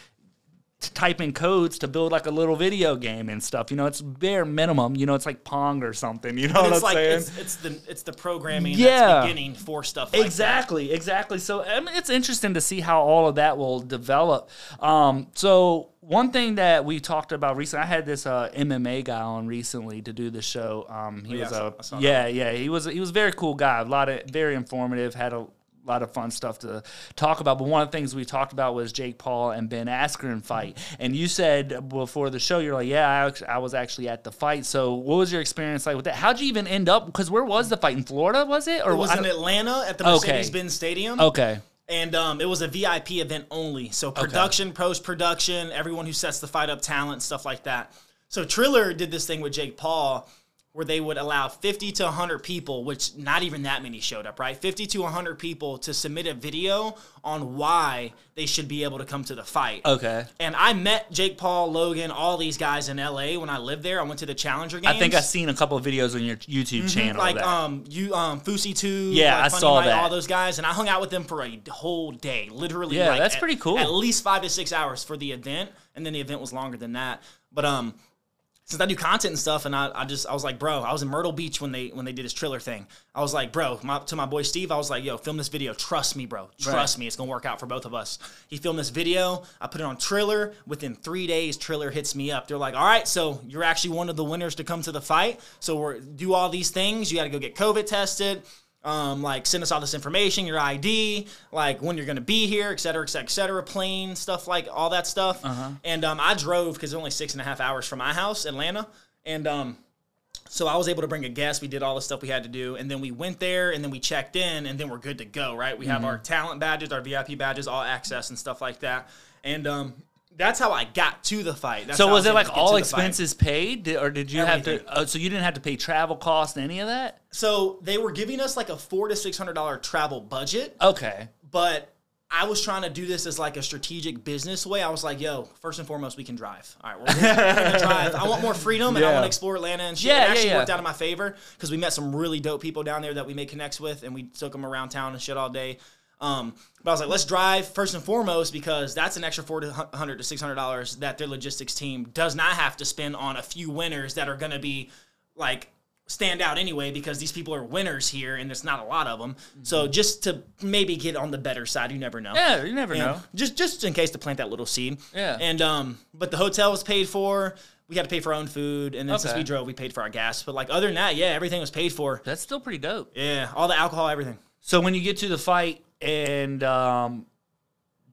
Speaker 1: type in codes to build like a little video game and stuff. You know it's bare minimum. You know it's like pong or something. You know what
Speaker 2: it's
Speaker 1: i'm
Speaker 2: like
Speaker 1: saying?
Speaker 2: it's, it's the it's the programming
Speaker 1: Yeah.
Speaker 2: that's beginning for stuff like
Speaker 1: exactly exactly. So I mean, it's interesting to see how all of that will develop. Um, so one thing that we talked about recently i had this uh, mma guy on recently to do the show. Um, he
Speaker 2: Oh, yeah,
Speaker 1: was a
Speaker 2: that.
Speaker 1: yeah yeah he was he was a very cool guy. A lot of very informative had a lot of fun stuff to talk about but one of the things we talked about was jake paul and ben askren fight and you said before the show you're like yeah I, I was actually at the fight so what was your experience like with that how'd you even end up because where was the fight in florida was it or
Speaker 2: It was in Atlanta at the
Speaker 1: Okay.
Speaker 2: Mercedes-Benz Stadium.
Speaker 1: okay
Speaker 2: And um, it was a VIP event only. So production, post production, everyone who sets the fight up, talent, stuff like that. So Triller did this thing with Jake Paul, where they would allow 50 to 100 people, which not even that many showed up, right? 50 to 100 people to submit a video on why they should be able to come to the fight.
Speaker 1: Okay.
Speaker 2: And I met Jake Paul, Logan, all these guys in LA when I lived there. I went to the Challenger games.
Speaker 1: I think I've seen a couple of videos on your YouTube channel.
Speaker 2: Mm-hmm. like
Speaker 1: that.
Speaker 2: um you um Fusi two
Speaker 1: Yeah,
Speaker 2: like
Speaker 1: I
Speaker 2: Funny
Speaker 1: saw
Speaker 2: Mike,
Speaker 1: that.
Speaker 2: all those guys and I hung out with them for a whole day literally
Speaker 1: Yeah,
Speaker 2: like,
Speaker 1: that's
Speaker 2: at-
Speaker 1: pretty cool.
Speaker 2: at least five to six hours for the event and then the event was longer than that but um since I do content and stuff, and I, I just I was like, bro, I was in Myrtle Beach when they when they did his Triller thing. I was like, bro, my, to my boy Steve, I was like, yo, film this video. Trust me, bro. Trust me, it's gonna work out for both of us. He filmed this video. I put it on Triller. Within three days, Triller hits me up. They're like, all right, so you're actually one of the winners to come to the fight. So we're do all these things. You got to go get COVID tested. Um, like send us all this information, your ID, like when you're gonna be here, et cetera, et cetera, et cetera, plane stuff, like all that stuff. And um, I drove because it's only six and a half hours from my house, Atlanta, and um, so I was able to bring a guest. We did all the stuff we had to do, and then we went there, and then we checked in, and then we're good to go. Right? We have our talent badges, our VIP badges, all access and stuff like that. And um, that's how I got to the fight. That's
Speaker 1: so
Speaker 2: how
Speaker 1: was it like all
Speaker 2: to the fight.
Speaker 1: expenses paid, or did you have to? Oh, so you didn't have to pay travel costs, any of that?
Speaker 2: So they were giving us like a four to six hundred dollar travel budget,
Speaker 1: Okay.
Speaker 2: but I was trying to do this as like a strategic business way. I was like, yo, first and foremost, we can drive. All right, we're gonna, we're gonna drive. I want more freedom and I want to explore Atlanta and shit.
Speaker 1: Yeah,
Speaker 2: it
Speaker 1: yeah,
Speaker 2: actually
Speaker 1: yeah.
Speaker 2: worked out in my favor because we met some really dope people down there that we made connects with and we took them around town and shit all day. Um, but I was like, let's drive first and foremost because that's an extra four hundred to six hundred dollars that their logistics team does not have to spend on a few winners that are going to be like stand out anyway because these people are winners here and there's not a lot of them. So just to maybe get on the better side, you never know.
Speaker 1: Yeah, you never
Speaker 2: And
Speaker 1: know.
Speaker 2: Just just in case to plant that little seed.
Speaker 1: Yeah.
Speaker 2: And um, but the hotel was paid for. We had to pay for our own food, and then since we drove, we paid for our gas. But like other than that, yeah, everything was paid for.
Speaker 1: That's still pretty dope.
Speaker 2: Yeah, all the alcohol, everything.
Speaker 1: So when you get to the fight, and um,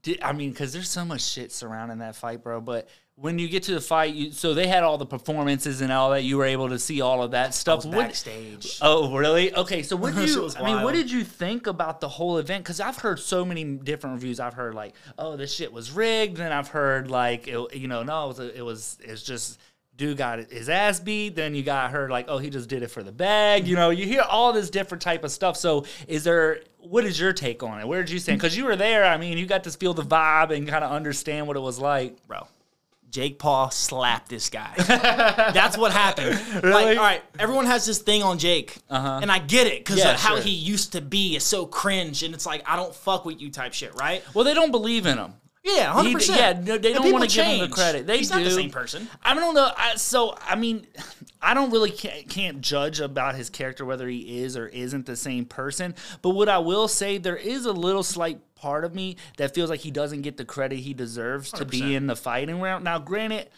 Speaker 1: di- I mean, because there's so much shit surrounding that fight, bro. But when you get to the fight, you, so they had all the performances and all that. You were able to see all of that stuff. What-
Speaker 2: Backstage.
Speaker 1: Oh, really? Okay, so what did you? I mean, what did you think about the whole event? Because I've heard so many different reviews. I've heard like, oh, this shit was rigged. Then I've heard like, it, you know, no, it was, it was, it's just. Dude got his ass beat. Then you got her like, oh, he just did it for the bag. You know, you hear all this different type of stuff. So, is there? What is your take on it? Where did you stand? Because you were there. I mean, you got to feel the vibe and kind of understand what it was like.
Speaker 2: bro. Jake Paul slapped this guy. That's what happened.
Speaker 1: Really?
Speaker 2: Like, all right, everyone has this thing on Jake, and I get it because
Speaker 1: Uh-huh. Yeah,
Speaker 2: how
Speaker 1: sure.
Speaker 2: he used to be is so cringe, and it's like I don't fuck with you type shit, right?
Speaker 1: Well, they don't believe in him.
Speaker 2: Yeah, hundred percent.
Speaker 1: yeah, no, they don't wanna give him the credit. They
Speaker 2: He's not the same person.
Speaker 1: I don't know. I, so I mean, I don't really can't, can't judge about his character whether he is or isn't the same person. But what I will say, there is a little slight part of me that feels like he doesn't get the credit he deserves to be in the fighting round. Now, granted.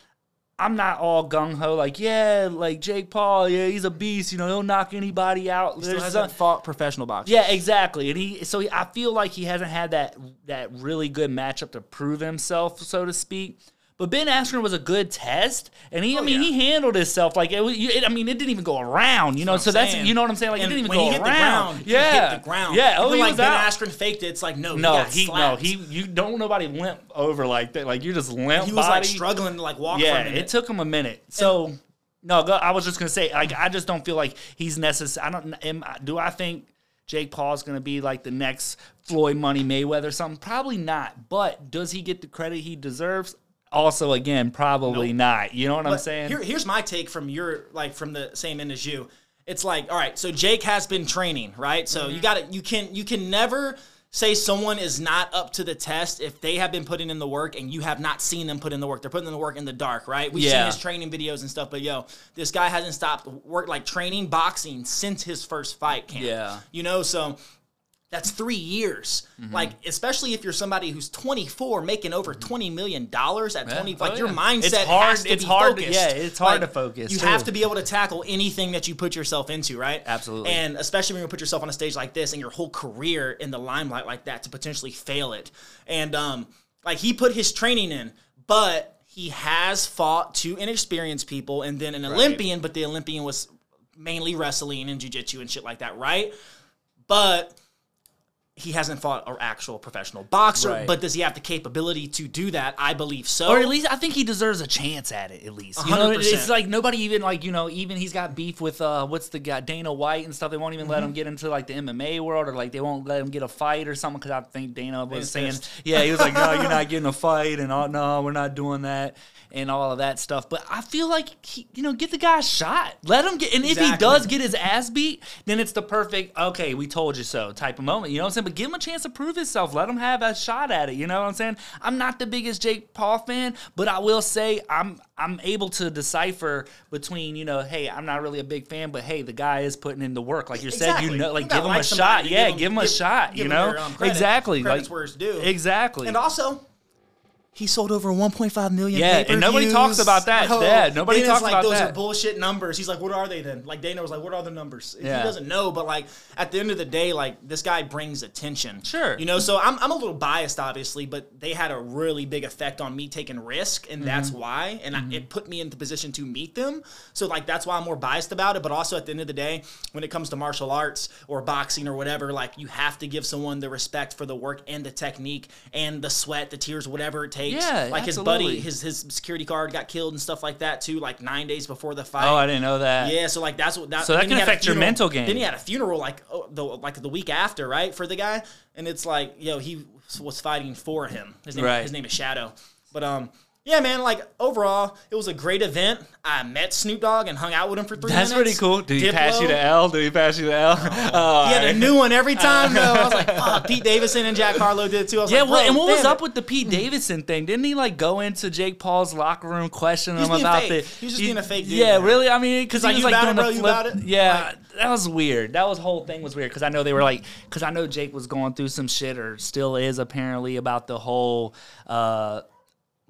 Speaker 1: I'm not all gung ho like yeah, like Jake Paul, yeah, he's a beast. You know, he'll knock anybody out.
Speaker 2: Still hasn't fought professional boxing.
Speaker 1: yeah, exactly. And he so he, I feel like he hasn't had that that really good matchup to prove himself, so to speak. But Ben Askren was a good test, and he, I oh, mean,
Speaker 2: Oh, yeah.
Speaker 1: he handled himself like it was. It, I mean, it didn't even go around, you know.
Speaker 2: what
Speaker 1: so that's
Speaker 2: saying.
Speaker 1: you know what I'm saying. Like
Speaker 2: And
Speaker 1: it didn't even go around.
Speaker 2: ground,
Speaker 1: yeah,
Speaker 2: he hit the ground.
Speaker 1: Yeah, oh,
Speaker 2: like Ben
Speaker 1: out.
Speaker 2: Askren faked it. It's like no,
Speaker 1: no,
Speaker 2: he,
Speaker 1: he no, he you don't nobody limp over like that. Like you just limp.
Speaker 2: he was like struggling to like walk.
Speaker 1: Yeah, it took him a minute. So no, I was just gonna say, like, I just don't feel like he's necessary. I don't. Am, do I think Jake Paul's gonna be like the next Floyd Money Mayweather or something? Probably not. But does he get the credit he deserves? Also, again, probably not. You know what I'm saying?
Speaker 2: Here, here's my take from your like from the same end as you. It's like, all right, so Jake has been training, right? So
Speaker 1: Mm-hmm.
Speaker 2: you got to you can you can never say someone is not up to the test if they have been putting in the work and you have not seen them put in the work. They're putting in the work in the dark, right? We've seen his training videos and stuff, but yo, this guy hasn't stopped work like training boxing since his first fight camp.
Speaker 1: Yeah.
Speaker 2: You know, so that's three years.
Speaker 1: Mm-hmm.
Speaker 2: Like, especially if you're somebody who's 24 making over 20 million dollars at 20.
Speaker 1: Oh,
Speaker 2: Like, your
Speaker 1: yeah.
Speaker 2: mindset
Speaker 1: It's hard-
Speaker 2: has to
Speaker 1: it's
Speaker 2: be
Speaker 1: hard to-
Speaker 2: focused.
Speaker 1: yeah, it's hard
Speaker 2: Like,
Speaker 1: to focus,
Speaker 2: You
Speaker 1: too.
Speaker 2: have to be able to tackle anything that you put yourself into, right?
Speaker 1: Absolutely.
Speaker 2: And especially when you put yourself on a stage like this and your whole career in the limelight like that to potentially fail it. And um, like he put his training in, but he has fought two inexperienced people and then an Olympian, but the Olympian was mainly wrestling and jujitsu and shit like that, right? But he hasn't fought an actual professional boxer,
Speaker 1: Right.
Speaker 2: but does he have the capability to do that? I believe so.
Speaker 1: Or at least I think he deserves a chance at it. At least you
Speaker 2: 100%.
Speaker 1: it's like nobody even like you know even he's got beef with uh what's the guy Dana White and stuff. They won't even let
Speaker 2: Mm-hmm.
Speaker 1: him get into like the MMA world or like they won't let him get a fight or something because I think Dana was saying
Speaker 2: pissed.
Speaker 1: yeah he was like no you're not getting a fight and oh no we're not doing that and all of that stuff. But I feel like he, you know get the guy a shot. Let him get and if he does get his ass beat then it's the perfect okay we told you so type of moment. You know what I'm saying? But give him a chance to prove himself. Let him have a shot at it. You know what I'm saying? I'm not the biggest Jake Paul fan, but I will say I'm I'm able to decipher between you know, hey, I'm not really a big fan, but hey, the guy is putting in the work. Like you said, you know, like
Speaker 2: You
Speaker 1: give him a shot.
Speaker 2: somebody to
Speaker 1: Yeah,
Speaker 2: give
Speaker 1: him a
Speaker 2: give-
Speaker 1: shot.
Speaker 2: give
Speaker 1: You know,
Speaker 2: their, um, credit.
Speaker 1: exactly.
Speaker 2: Credit's
Speaker 1: like
Speaker 2: where it's due.
Speaker 1: exactly.
Speaker 2: And also, he sold over 1.5 million.
Speaker 1: Yeah, and nobody
Speaker 2: pay-per-views.
Speaker 1: talks about that. Yeah, nobody
Speaker 2: Dana's
Speaker 1: talks
Speaker 2: like,
Speaker 1: about
Speaker 2: those
Speaker 1: that.
Speaker 2: are bullshit numbers. He's like, what are they then? Like Dana was like, what are the numbers?
Speaker 1: Yeah.
Speaker 2: He doesn't know, but like at the end of the day, like this guy brings attention.
Speaker 1: Sure.
Speaker 2: You know, so I'm, I'm a little biased, obviously, but they had a really big effect on me taking risk, and that's
Speaker 1: Mm-hmm.
Speaker 2: why. And I, it put me in the position to meet them. So like that's why I'm more biased about it. But also at the end of the day, when it comes to martial arts or boxing or whatever, like you have to give someone the respect for the work and the technique and the sweat, the tears, whatever it takes.
Speaker 1: Yeah,
Speaker 2: like his buddy, his his security guard got killed and stuff like that too. Like nine days before the fight.
Speaker 1: oh, I didn't know that.
Speaker 2: Yeah, so like that's what that.
Speaker 1: So that can affect your mental game.
Speaker 2: Then he had a funeral like oh, the like the week after, right, for the guy, and it's like yo, he was fighting for him. His name,
Speaker 1: Right.
Speaker 2: his name is Shadow, but um. Yeah, man. Like overall, it was a great event. I met Snoop Dogg and hung out with him for three
Speaker 1: That's
Speaker 2: minutes.
Speaker 1: pretty cool. Did he
Speaker 2: Diplo,
Speaker 1: pass you the L? Did he pass you the L? Oh,
Speaker 2: He had a new one every time though. I was like, fuck. Pete Davidson and Jack Harlow did it too. I was
Speaker 1: Yeah,
Speaker 2: like,
Speaker 1: what, and what was
Speaker 2: damn
Speaker 1: up with the Pete Davidson thing? Didn't he like go into Jake Paul's locker room questioning him about
Speaker 2: fake.
Speaker 1: the?
Speaker 2: He was just being a fake dude,
Speaker 1: Yeah,
Speaker 2: man.
Speaker 1: really. I mean, because
Speaker 2: He's
Speaker 1: he
Speaker 2: like,
Speaker 1: was
Speaker 2: "You
Speaker 1: like
Speaker 2: about
Speaker 1: doing
Speaker 2: it,
Speaker 1: the
Speaker 2: bro? You
Speaker 1: flip.
Speaker 2: about it?"
Speaker 1: Yeah,
Speaker 2: Like-
Speaker 1: that was weird. That was whole thing was weird because I know they were like because I know Jake was going through some shit or still is apparently about the whole. uh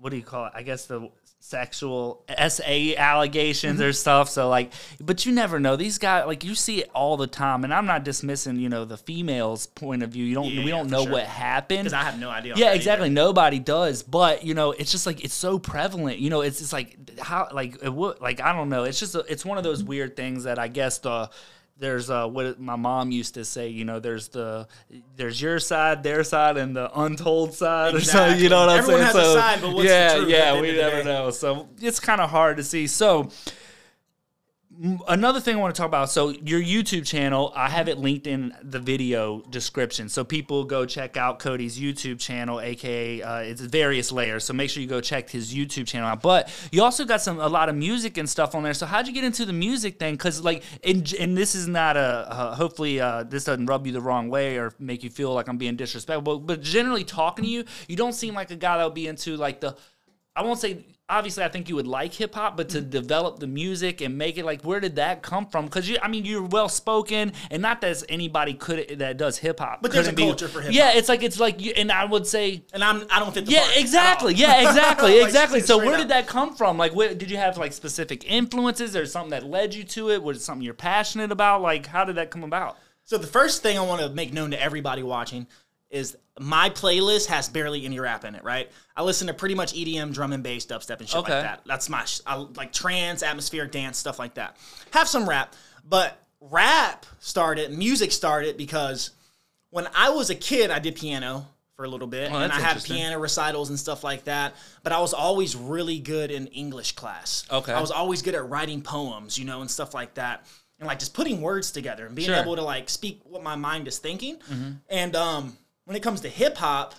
Speaker 1: what do you call it? I guess the sexual SA allegations
Speaker 2: Mm-hmm.
Speaker 1: or stuff. So like, but you never know. These guys, like you see it all the time, and I'm not dismissing, you know, the female's point of view. You don't,
Speaker 2: Yeah,
Speaker 1: we don't know
Speaker 2: sure.
Speaker 1: what happened.
Speaker 2: Because I have no idea.
Speaker 1: Yeah, exactly.
Speaker 2: either.
Speaker 1: Nobody does, but you know, it's just like it's so prevalent. You know, it's just like how, like it would, like I don't know. It's just a, it's one of those weird things that I guess the there's uh what my mom used to say. You know, there's the there's your side, their side, and the untold side, or.
Speaker 2: Exactly.
Speaker 1: You know what I'm
Speaker 2: Everyone
Speaker 1: saying?
Speaker 2: has a side, but what's the
Speaker 1: yeah,
Speaker 2: truth
Speaker 1: yeah, we never know. So it's kind of hard to see. So another thing I want to talk about. So your YouTube channel, I have it linked in the video description, so people go check out Cody's YouTube channel, aka uh, it's various layers. So make sure you go check his YouTube channel out. But you also got some a lot of music and stuff on there. So how'd you get into the music thing? Because like, and, and this is not a uh, hopefully uh, this doesn't rub you the wrong way or make you feel like I'm being disrespectful. But generally talking to you, you don't seem like a guy that would be into like the I won't say obviously I think you would like hip hop, but to mm-hmm. develop the music and make it like where did that come from? Because you, I mean, you're well spoken, and not that anybody could that does hip hop,
Speaker 2: But there's a
Speaker 1: be-
Speaker 2: culture for hip-hop.
Speaker 1: Yeah, it's like it's like you, and I would say.
Speaker 2: And I'm I don't fit the
Speaker 1: Yeah, exactly. Yeah, exactly,
Speaker 2: Like,
Speaker 1: exactly. So where
Speaker 2: up.
Speaker 1: did that come from? Like, where, did you have like specific influences, or something that led you to it? Was it something you're passionate about? Like, how did that come about?
Speaker 2: So the first thing I want to make known to everybody watching is my playlist has barely any rap in it, right? I listen to pretty much EDM, drum and bass, dubstep, and shit
Speaker 1: Okay.
Speaker 2: like that. That's my sh- I, like trance, atmospheric dance, stuff like that. Have some rap, but rap started, music started because when I was a kid, I did piano for a little bit,
Speaker 1: Oh,
Speaker 2: and I had piano recitals and stuff like that. But I was always really good in English class.
Speaker 1: Okay.
Speaker 2: I was always good at writing poems, you know, and stuff like that, and like just putting words together and being
Speaker 1: Sure.
Speaker 2: able to like speak what my mind is thinking.
Speaker 1: Mm-hmm.
Speaker 2: And um, when it comes to hip hop,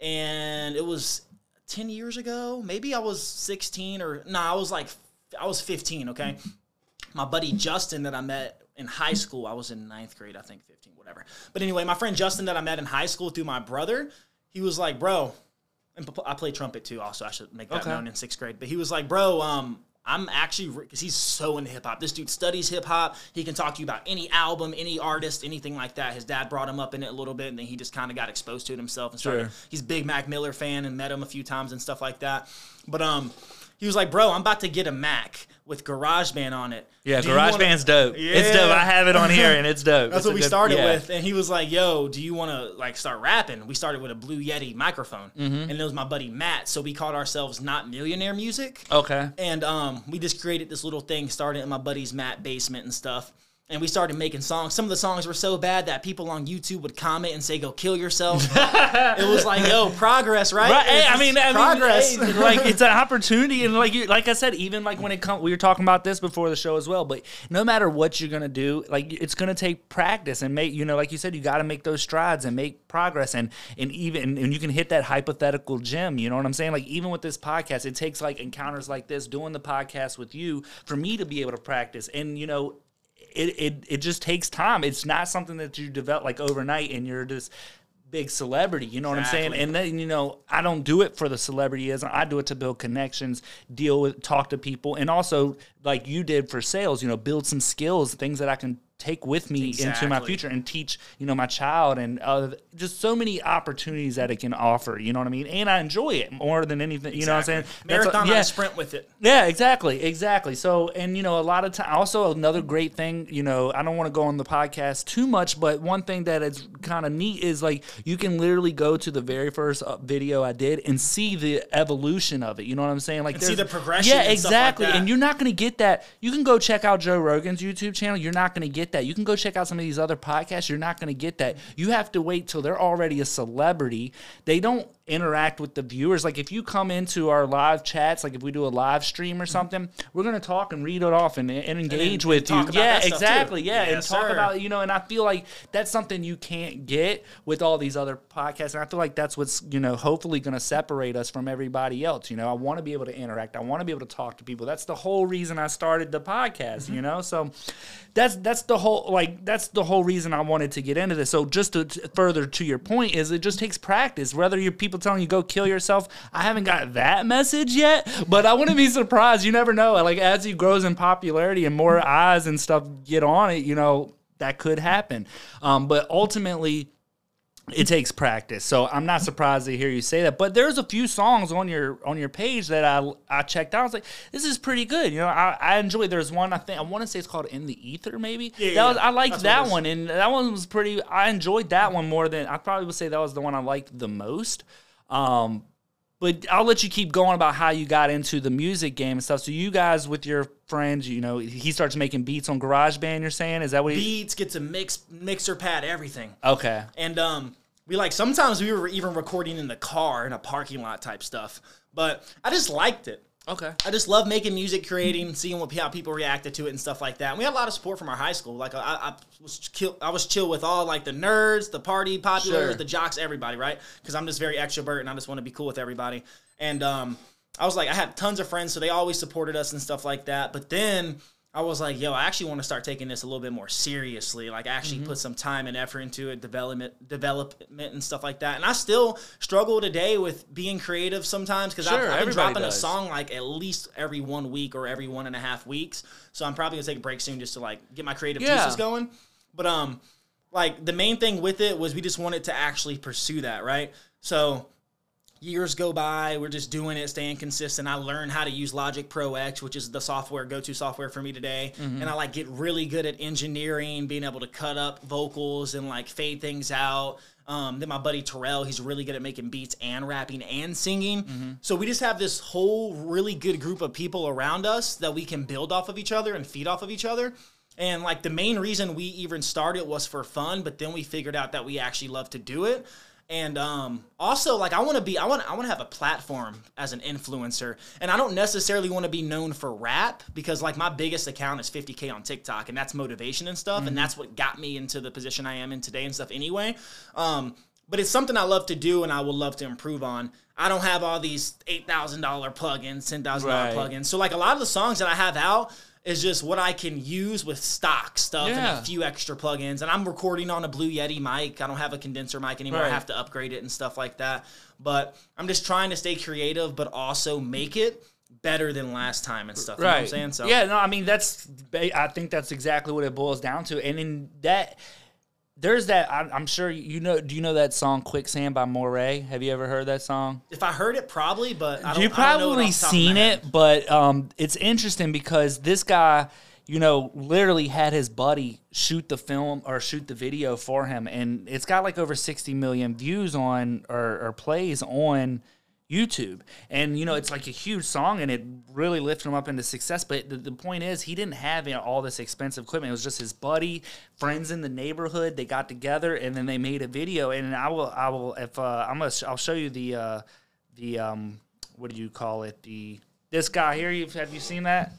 Speaker 2: and it was ten years ago, maybe I was sixteen or no, I was like I was fifteen. Okay, my buddy Justin that I met in high school. I was in ninth grade, I think, 15, whatever. But anyway, my friend Justin that I met in high school through my brother, he was like, bro, and I play trumpet too. Also, I should make that
Speaker 1: Okay.
Speaker 2: known in sixth grade. But he was like, bro, um, I'm actually because he's so into hip hop. This dude studies hip hop. He can talk to you about any album, any artist, anything like that. His dad brought him up in it a little bit, and then he just kind of got exposed to it himself and started.
Speaker 1: Sure.
Speaker 2: He's a big Mac Miller fan and met him a few times and stuff like that. But um, he was like, bro, I'm about to get a Mac with GarageBand on it.
Speaker 1: Yeah,
Speaker 2: Do you wanna-
Speaker 1: GarageBand's dope. It's dope. I have it on here, and it's dope.
Speaker 2: That's
Speaker 1: It's
Speaker 2: what we started
Speaker 1: yeah.
Speaker 2: with, and he was like, "Yo, do you want to like start rapping?" We started with a Blue Yeti microphone,
Speaker 1: Mm-hmm.
Speaker 2: and it was my buddy Matt. So we called ourselves Not Millionaire Music,
Speaker 1: Okay.
Speaker 2: and um, we just created this little thing, started in my buddy's Matt basement and stuff. And we started making songs. Some of the songs were so bad that people on YouTube would comment and say, "Go kill yourself." it was like, "Yo, progress, right?"
Speaker 1: Right. Hey, I mean, I mean,
Speaker 2: progress.
Speaker 1: hey, like it's an opportunity, and like you, like I said, even like when it comes, we were talking about this before the show as well. But no matter what you're gonna do, like it's gonna take practice and make you know, like you said, you got to make those strides and make progress, and and even and you can hit that hypothetical gym. You know what I'm saying? Like even with this podcast, it takes like encounters like this, doing the podcast with you, for me to be able to practice, and you know. It, it, it just takes time. It's not something that you develop like overnight and you're just big celebrity. You know what I'm saying? And then you know, I don't do it for the celebrityism. I do it to build connections, deal with, talk to people, and also like you did for sales. You know, build some skills, things that I can take with me into my future and teach. You know, my child and uh, just so many opportunities that it can offer. You know what I mean? And I enjoy it more than anything. You know what I'm saying?
Speaker 2: Exactly.
Speaker 1: That's a-
Speaker 2: Marathon,
Speaker 1: yeah.
Speaker 2: sprint with it.
Speaker 1: Yeah, exactly, exactly. So, and you know, a lot of time. Also, another great thing. You know, I don't want to go on the podcast too much, but one thing that is kind of neat is like you can literally go to the very first uh, video I did and see the evolution of it. You know what I'm saying? Like
Speaker 2: see the progression
Speaker 1: Yeah,
Speaker 2: and stuff like
Speaker 1: exactly.
Speaker 2: that.
Speaker 1: And you're not going to get that. You can go check out Joe Rogan's YouTube channel. You're not going to get that. You can go check out some of these other podcasts. You're not going to get that. You have to wait till they're already a celebrity. They don't interact with the viewers. Like if you come into our live chats, like if we do a live stream or mm-hmm. something, we're going to talk and read it off and, and engage
Speaker 2: and
Speaker 1: with
Speaker 2: talk
Speaker 1: you. Yeah,
Speaker 2: stuff, too.
Speaker 1: exactly. Yeah, and talk
Speaker 2: sir.
Speaker 1: about you know. And I feel like that's something you can't get with all these other podcasts. And I feel like that's what's you know hopefully going to separate us from everybody else. You know, I want to be able to interact. I want to be able to talk to people. That's the whole reason I started the podcast. Mm-hmm. You know, so that's that's the whole like that's the whole reason I wanted to get into this. So just to to further to your point is it just takes practice. Whether you're people telling you go kill yourself, I haven't got that message yet, but I wouldn't be surprised. You never know. Like as he grows in popularity and more eyes and stuff get on it, you know that could happen. Um, but ultimately it takes practice. So I'm not surprised to hear you say that. But there's a few songs on your on your page that I I checked out. I was like, this is pretty good. You know, I, I enjoy. There's one I think I want to say it's called In the Ether, maybe.
Speaker 2: Yeah,
Speaker 1: that was. I liked
Speaker 2: That's what it
Speaker 1: that one, and that one was pretty. I enjoyed that one more than I probably would say that was the one I liked the most. Um, but I'll let you keep going about how you got into the music game and stuff. So you guys with your friends, you know, he starts making beats on GarageBand. You're saying is that what he?
Speaker 2: Beats, gets a mix, mixer pad, everything.
Speaker 1: Okay.
Speaker 2: And um, we like sometimes we were even recording in the car in a parking lot type stuff. But I just liked it.
Speaker 1: Okay.
Speaker 2: I just love making music, creating, seeing what how people reacted to it and stuff like that. And we had a lot of support from our high school. Like I, I was chill, I was chill with all like the nerds, the party populars,
Speaker 1: Sure.
Speaker 2: the jocks, everybody, right? Because I'm just very extrovert and I just want to be cool with everybody. And um, I was like, I had tons of friends, so they always supported us and stuff like that. But then I was like, yo, I actually want to start taking this a little bit more seriously. Like actually
Speaker 1: Mm-hmm.
Speaker 2: put some time and effort into it, development, development and stuff like that. And I still struggle today with being creative sometimes because
Speaker 1: Sure,
Speaker 2: I've, I've been dropping
Speaker 1: does.
Speaker 2: a song like at least every one week or every one and a half weeks. So I'm probably gonna take a break soon just to like get my creative
Speaker 1: Yeah.
Speaker 2: juices going. But um, like the main thing with it was we just wanted to actually pursue that, right? So years go by, we're just doing it, staying consistent. I learned how to use Logic Pro X, which is the software go-to software for me today. And I like get really good at engineering, being able to cut up vocals and like fade things out. Um, then my buddy Terrell, he's really good at making beats and rapping and singing. So we just have this whole really good group of people around us that we can build off of each other and feed off of each other. And like the main reason we even started was for fun, but then we figured out that we actually love to do it. And um, also, like, I want to be, I want, I want to have a platform as an influencer, and I don't necessarily want to be known for rap because, like, my biggest account is 50k on TikTok, and that's motivation and stuff, and that's what got me into the position I am in today and stuff. Anyway, um, but it's something I love to do, and I will love to improve on. I don't have all these eight thousand dollar plugins, ten thousand
Speaker 1: Right.
Speaker 2: dollar plugins, so like a lot of the songs that I have out is just what I can use with stock stuff and a few extra plugins. And I'm recording on a Blue Yeti mic. I don't have a condenser mic anymore. I have to upgrade it and stuff like that. But I'm just trying to stay creative, but also make it better than last time and stuff. You know what I'm saying? So
Speaker 1: yeah, no, I mean that's I think that's exactly what it boils down to, and in that. There's that. I'm, sure you know. Do you know that song "Quicksand" by Morray? Have you ever heard that song?
Speaker 2: if I heard it, probably, but I don't.
Speaker 1: You've
Speaker 2: I don't know
Speaker 1: probably
Speaker 2: off the top of my
Speaker 1: seen it, but um, it's interesting because this guy, you know, literally had his buddy shoot the film or shoot the video for him, and it's got like over 60 million views on or, or plays on YouTube. And you know, it's like a huge song, and it really lifted him up into success. But the, the point is, he didn't have you know, all this expensive equipment. It was just his buddy, friends in the neighborhood. They got together, and then they made a video. And I will, I will, if uh, I'm gonna, I'll show you the, uh, the, um, what do you call it? The this guy here. You've have you seen that?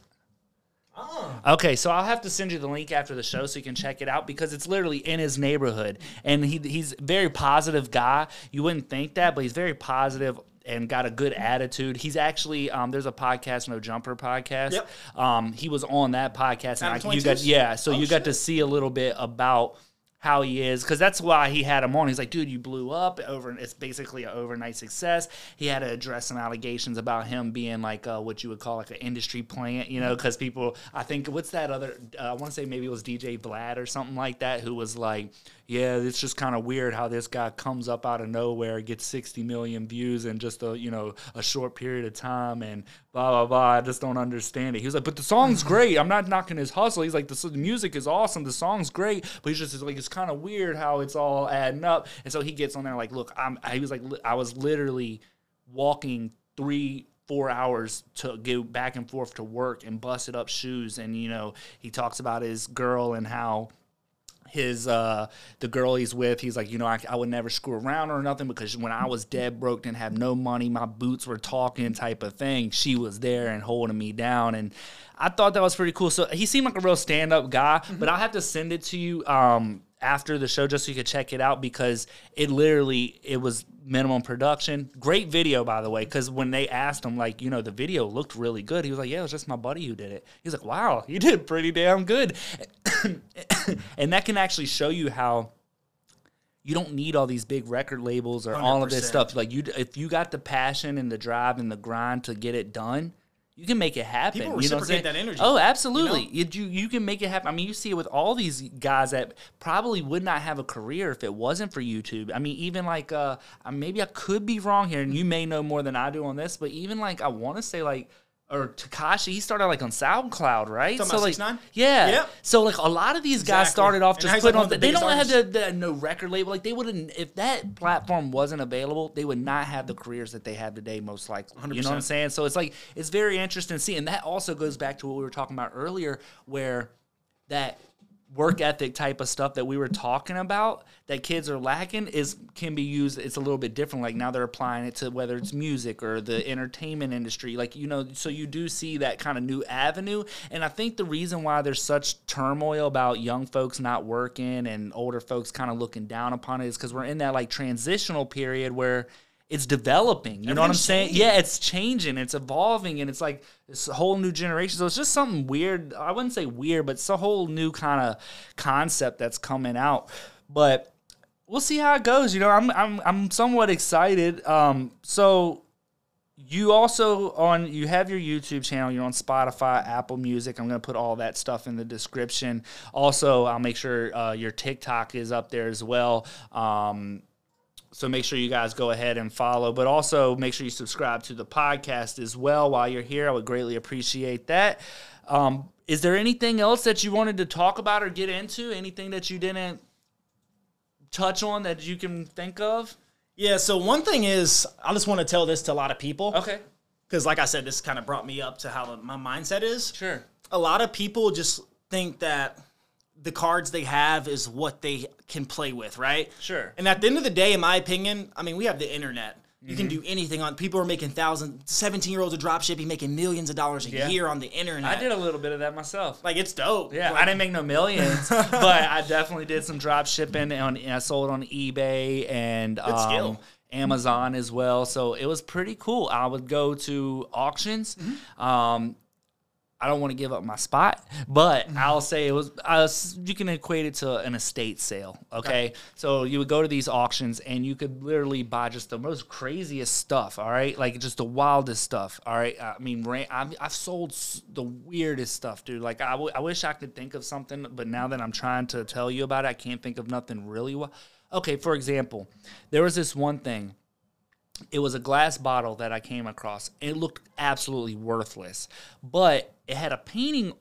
Speaker 1: Okay, so I'll have to send you the link after the show so you can check it out because it's literally in his neighborhood, and he he's a very positive guy. You wouldn't think that, but he's very positive and got a good attitude. He's actually um, there's a podcast, No Jumper podcast.
Speaker 2: Yep.
Speaker 1: Um, he was on that podcast, and I, you got yeah, so
Speaker 2: Oh,
Speaker 1: you got
Speaker 2: shit.
Speaker 1: to see a little bit about how he is because that's why he had him on. He's like, dude, you blew up over. It's basically an overnight success. He had to address some allegations about him being like uh, what you would call like an industry plant, you know, because people. I think what's that other? Uh, I want to say maybe it was DJ Vlad or something like that, who was like, yeah, it's just kind of weird how this guy comes up out of nowhere, gets 60 million views in just a you know a short period of time, and blah blah blah. I just don't understand it. He was like, but the song's mm-hmm. great. I'm not knocking his hustle. He's like, the, the music is awesome. The song's great, but he's just like, it's kind of weird how it's all adding up. And so he gets on there like, look, I'm. He was like, I was literally walking three four hours to go back and forth to work and busted up shoes and you know he talks about his girl and how his uh the girl he's with he's like you know I, I would never screw around or nothing because when i was dead broke didn't have no money my boots were talking type of thing she was there and holding me down. And i thought that was pretty cool. So he seemed like a real stand-up guy but i'll have to send it to you um after the show just so you could check it out because it literally it was minimum production. Great video by the way because when they asked him like you know the video looked really good. He was like yeah it was just my buddy who did it. He's like wow you did pretty damn good. And that can actually show you how you don't need all these big record labels or all of this stuff. Like you if you got the passion and the drive and the grind to get it done you can make it happen.
Speaker 2: People
Speaker 1: you know what I'm saying?
Speaker 2: that energy,
Speaker 1: Oh, absolutely.
Speaker 2: you
Speaker 1: You, you you can make it happen. I mean, you see it with all these guys that probably would not have a career if it wasn't for YouTube. I mean, even like uh, maybe I could be wrong here, and you may know more than I do on this, but even like I want to say like. Or Tekashi, he started like on SoundCloud, right?
Speaker 2: Talking about
Speaker 1: like,
Speaker 2: 6ix9ine?
Speaker 1: yeah.
Speaker 2: Yep.
Speaker 1: So like a lot of these guys
Speaker 2: Exactly.
Speaker 1: started off just putting
Speaker 2: like,
Speaker 1: on. The,
Speaker 2: the
Speaker 1: they don't have the, the no record label. Like they wouldn't if that platform wasn't available, they would not have the careers that they have today. Most likely, you know what I'm saying? So it's like it's very interesting to see, and that also goes back to what we were talking about earlier, where that work ethic type of stuff that we were talking about that kids are lacking is can be used it's a little bit different. Like now they're applying it to whether it's music or the entertainment industry. Like you know so you do see that kind of new avenue. And i think the reason why there's such turmoil about young folks not working and older folks kind of looking down upon it is because we're in that like transitional period where it's developing. You know what I'm saying?
Speaker 2: changing.
Speaker 1: Yeah, it's changing, it's evolving, and it's like this whole new generation. So it's just something weird. I wouldn't say weird, but it's a whole new kind of concept that's coming out. But we'll see how it goes. You know, I'm I'm I'm somewhat excited. Um, so you also on you have your YouTube channel. You're on Spotify, Apple Music. I'm gonna put all that stuff in the description. Also, I'll make sure uh, your TikTok is up there as well. Um, so make sure you guys go ahead and follow, but also make sure you subscribe to the podcast as well while you're here. I would greatly appreciate that. Um, is there anything else that you wanted to talk about or get into? Anything that you didn't touch on that you can think of?
Speaker 2: Yeah, so one thing is, I just want to tell this to a lot of people.
Speaker 1: Okay,
Speaker 2: Because, like I said, this kind of brought me up to how my mindset is.
Speaker 1: sure.
Speaker 2: A lot of people just think that the cards they have is what they can play with, right?
Speaker 1: Sure.
Speaker 2: And at the end of the day, in my opinion, I mean, we have the internet. You
Speaker 1: Mm-hmm.
Speaker 2: can do anything on. People are making thousands, seventeen year olds are drop shipping, making millions of dollars a
Speaker 1: Yeah.
Speaker 2: year on the internet.
Speaker 1: I did a little bit of that myself.
Speaker 2: Like it's dope.
Speaker 1: Yeah,
Speaker 2: Like,
Speaker 1: I didn't make no millions, but I definitely did some drop shipping on. and I sold on eBay and um. Amazon as well. So it was pretty cool. I would go to auctions. Um, I don't want to give up my spot, but I'll say it was. Uh, you can equate it to an estate sale. Okay? so you would go to these auctions and you could literally buy just the most craziest stuff. All right, like just the wildest stuff. All right, I mean, I've, I've sold the weirdest stuff, dude. Like I, w- I wish I could think of something, but now that I'm trying to tell you about it, I can't think of nothing really. Well, okay, for example, there was this one thing it was a glass bottle that I came across. It looked absolutely worthless, but it had a painting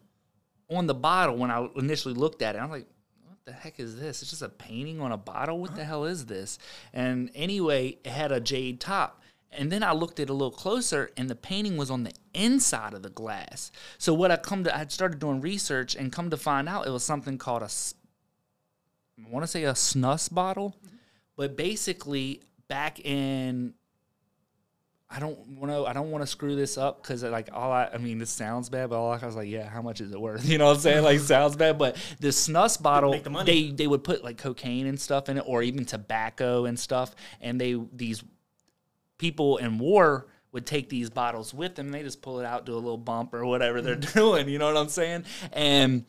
Speaker 1: on the bottle when I initially looked at it. I'm like, what the heck is this? It's just a painting on a bottle. What the hell is this? And anyway, it had a jade top. And then I looked at it a little closer, and the painting was on the inside of the glass. So what I come to, I started doing research, and come to find out, it was something called a, I want to say a snus bottle, but basically back in I don't want to. I don't want to screw this up because like all I. I mean, this sounds bad, but all I was like, yeah, how much is it worth? You know what I'm saying? Like, sounds bad, but the snus bottle,
Speaker 2: the
Speaker 1: they they would put like cocaine and stuff in it, or even tobacco and stuff, and they these people in war would take these bottles with them they just pull it out, do a little bump or whatever they're doing. You know what I'm saying? And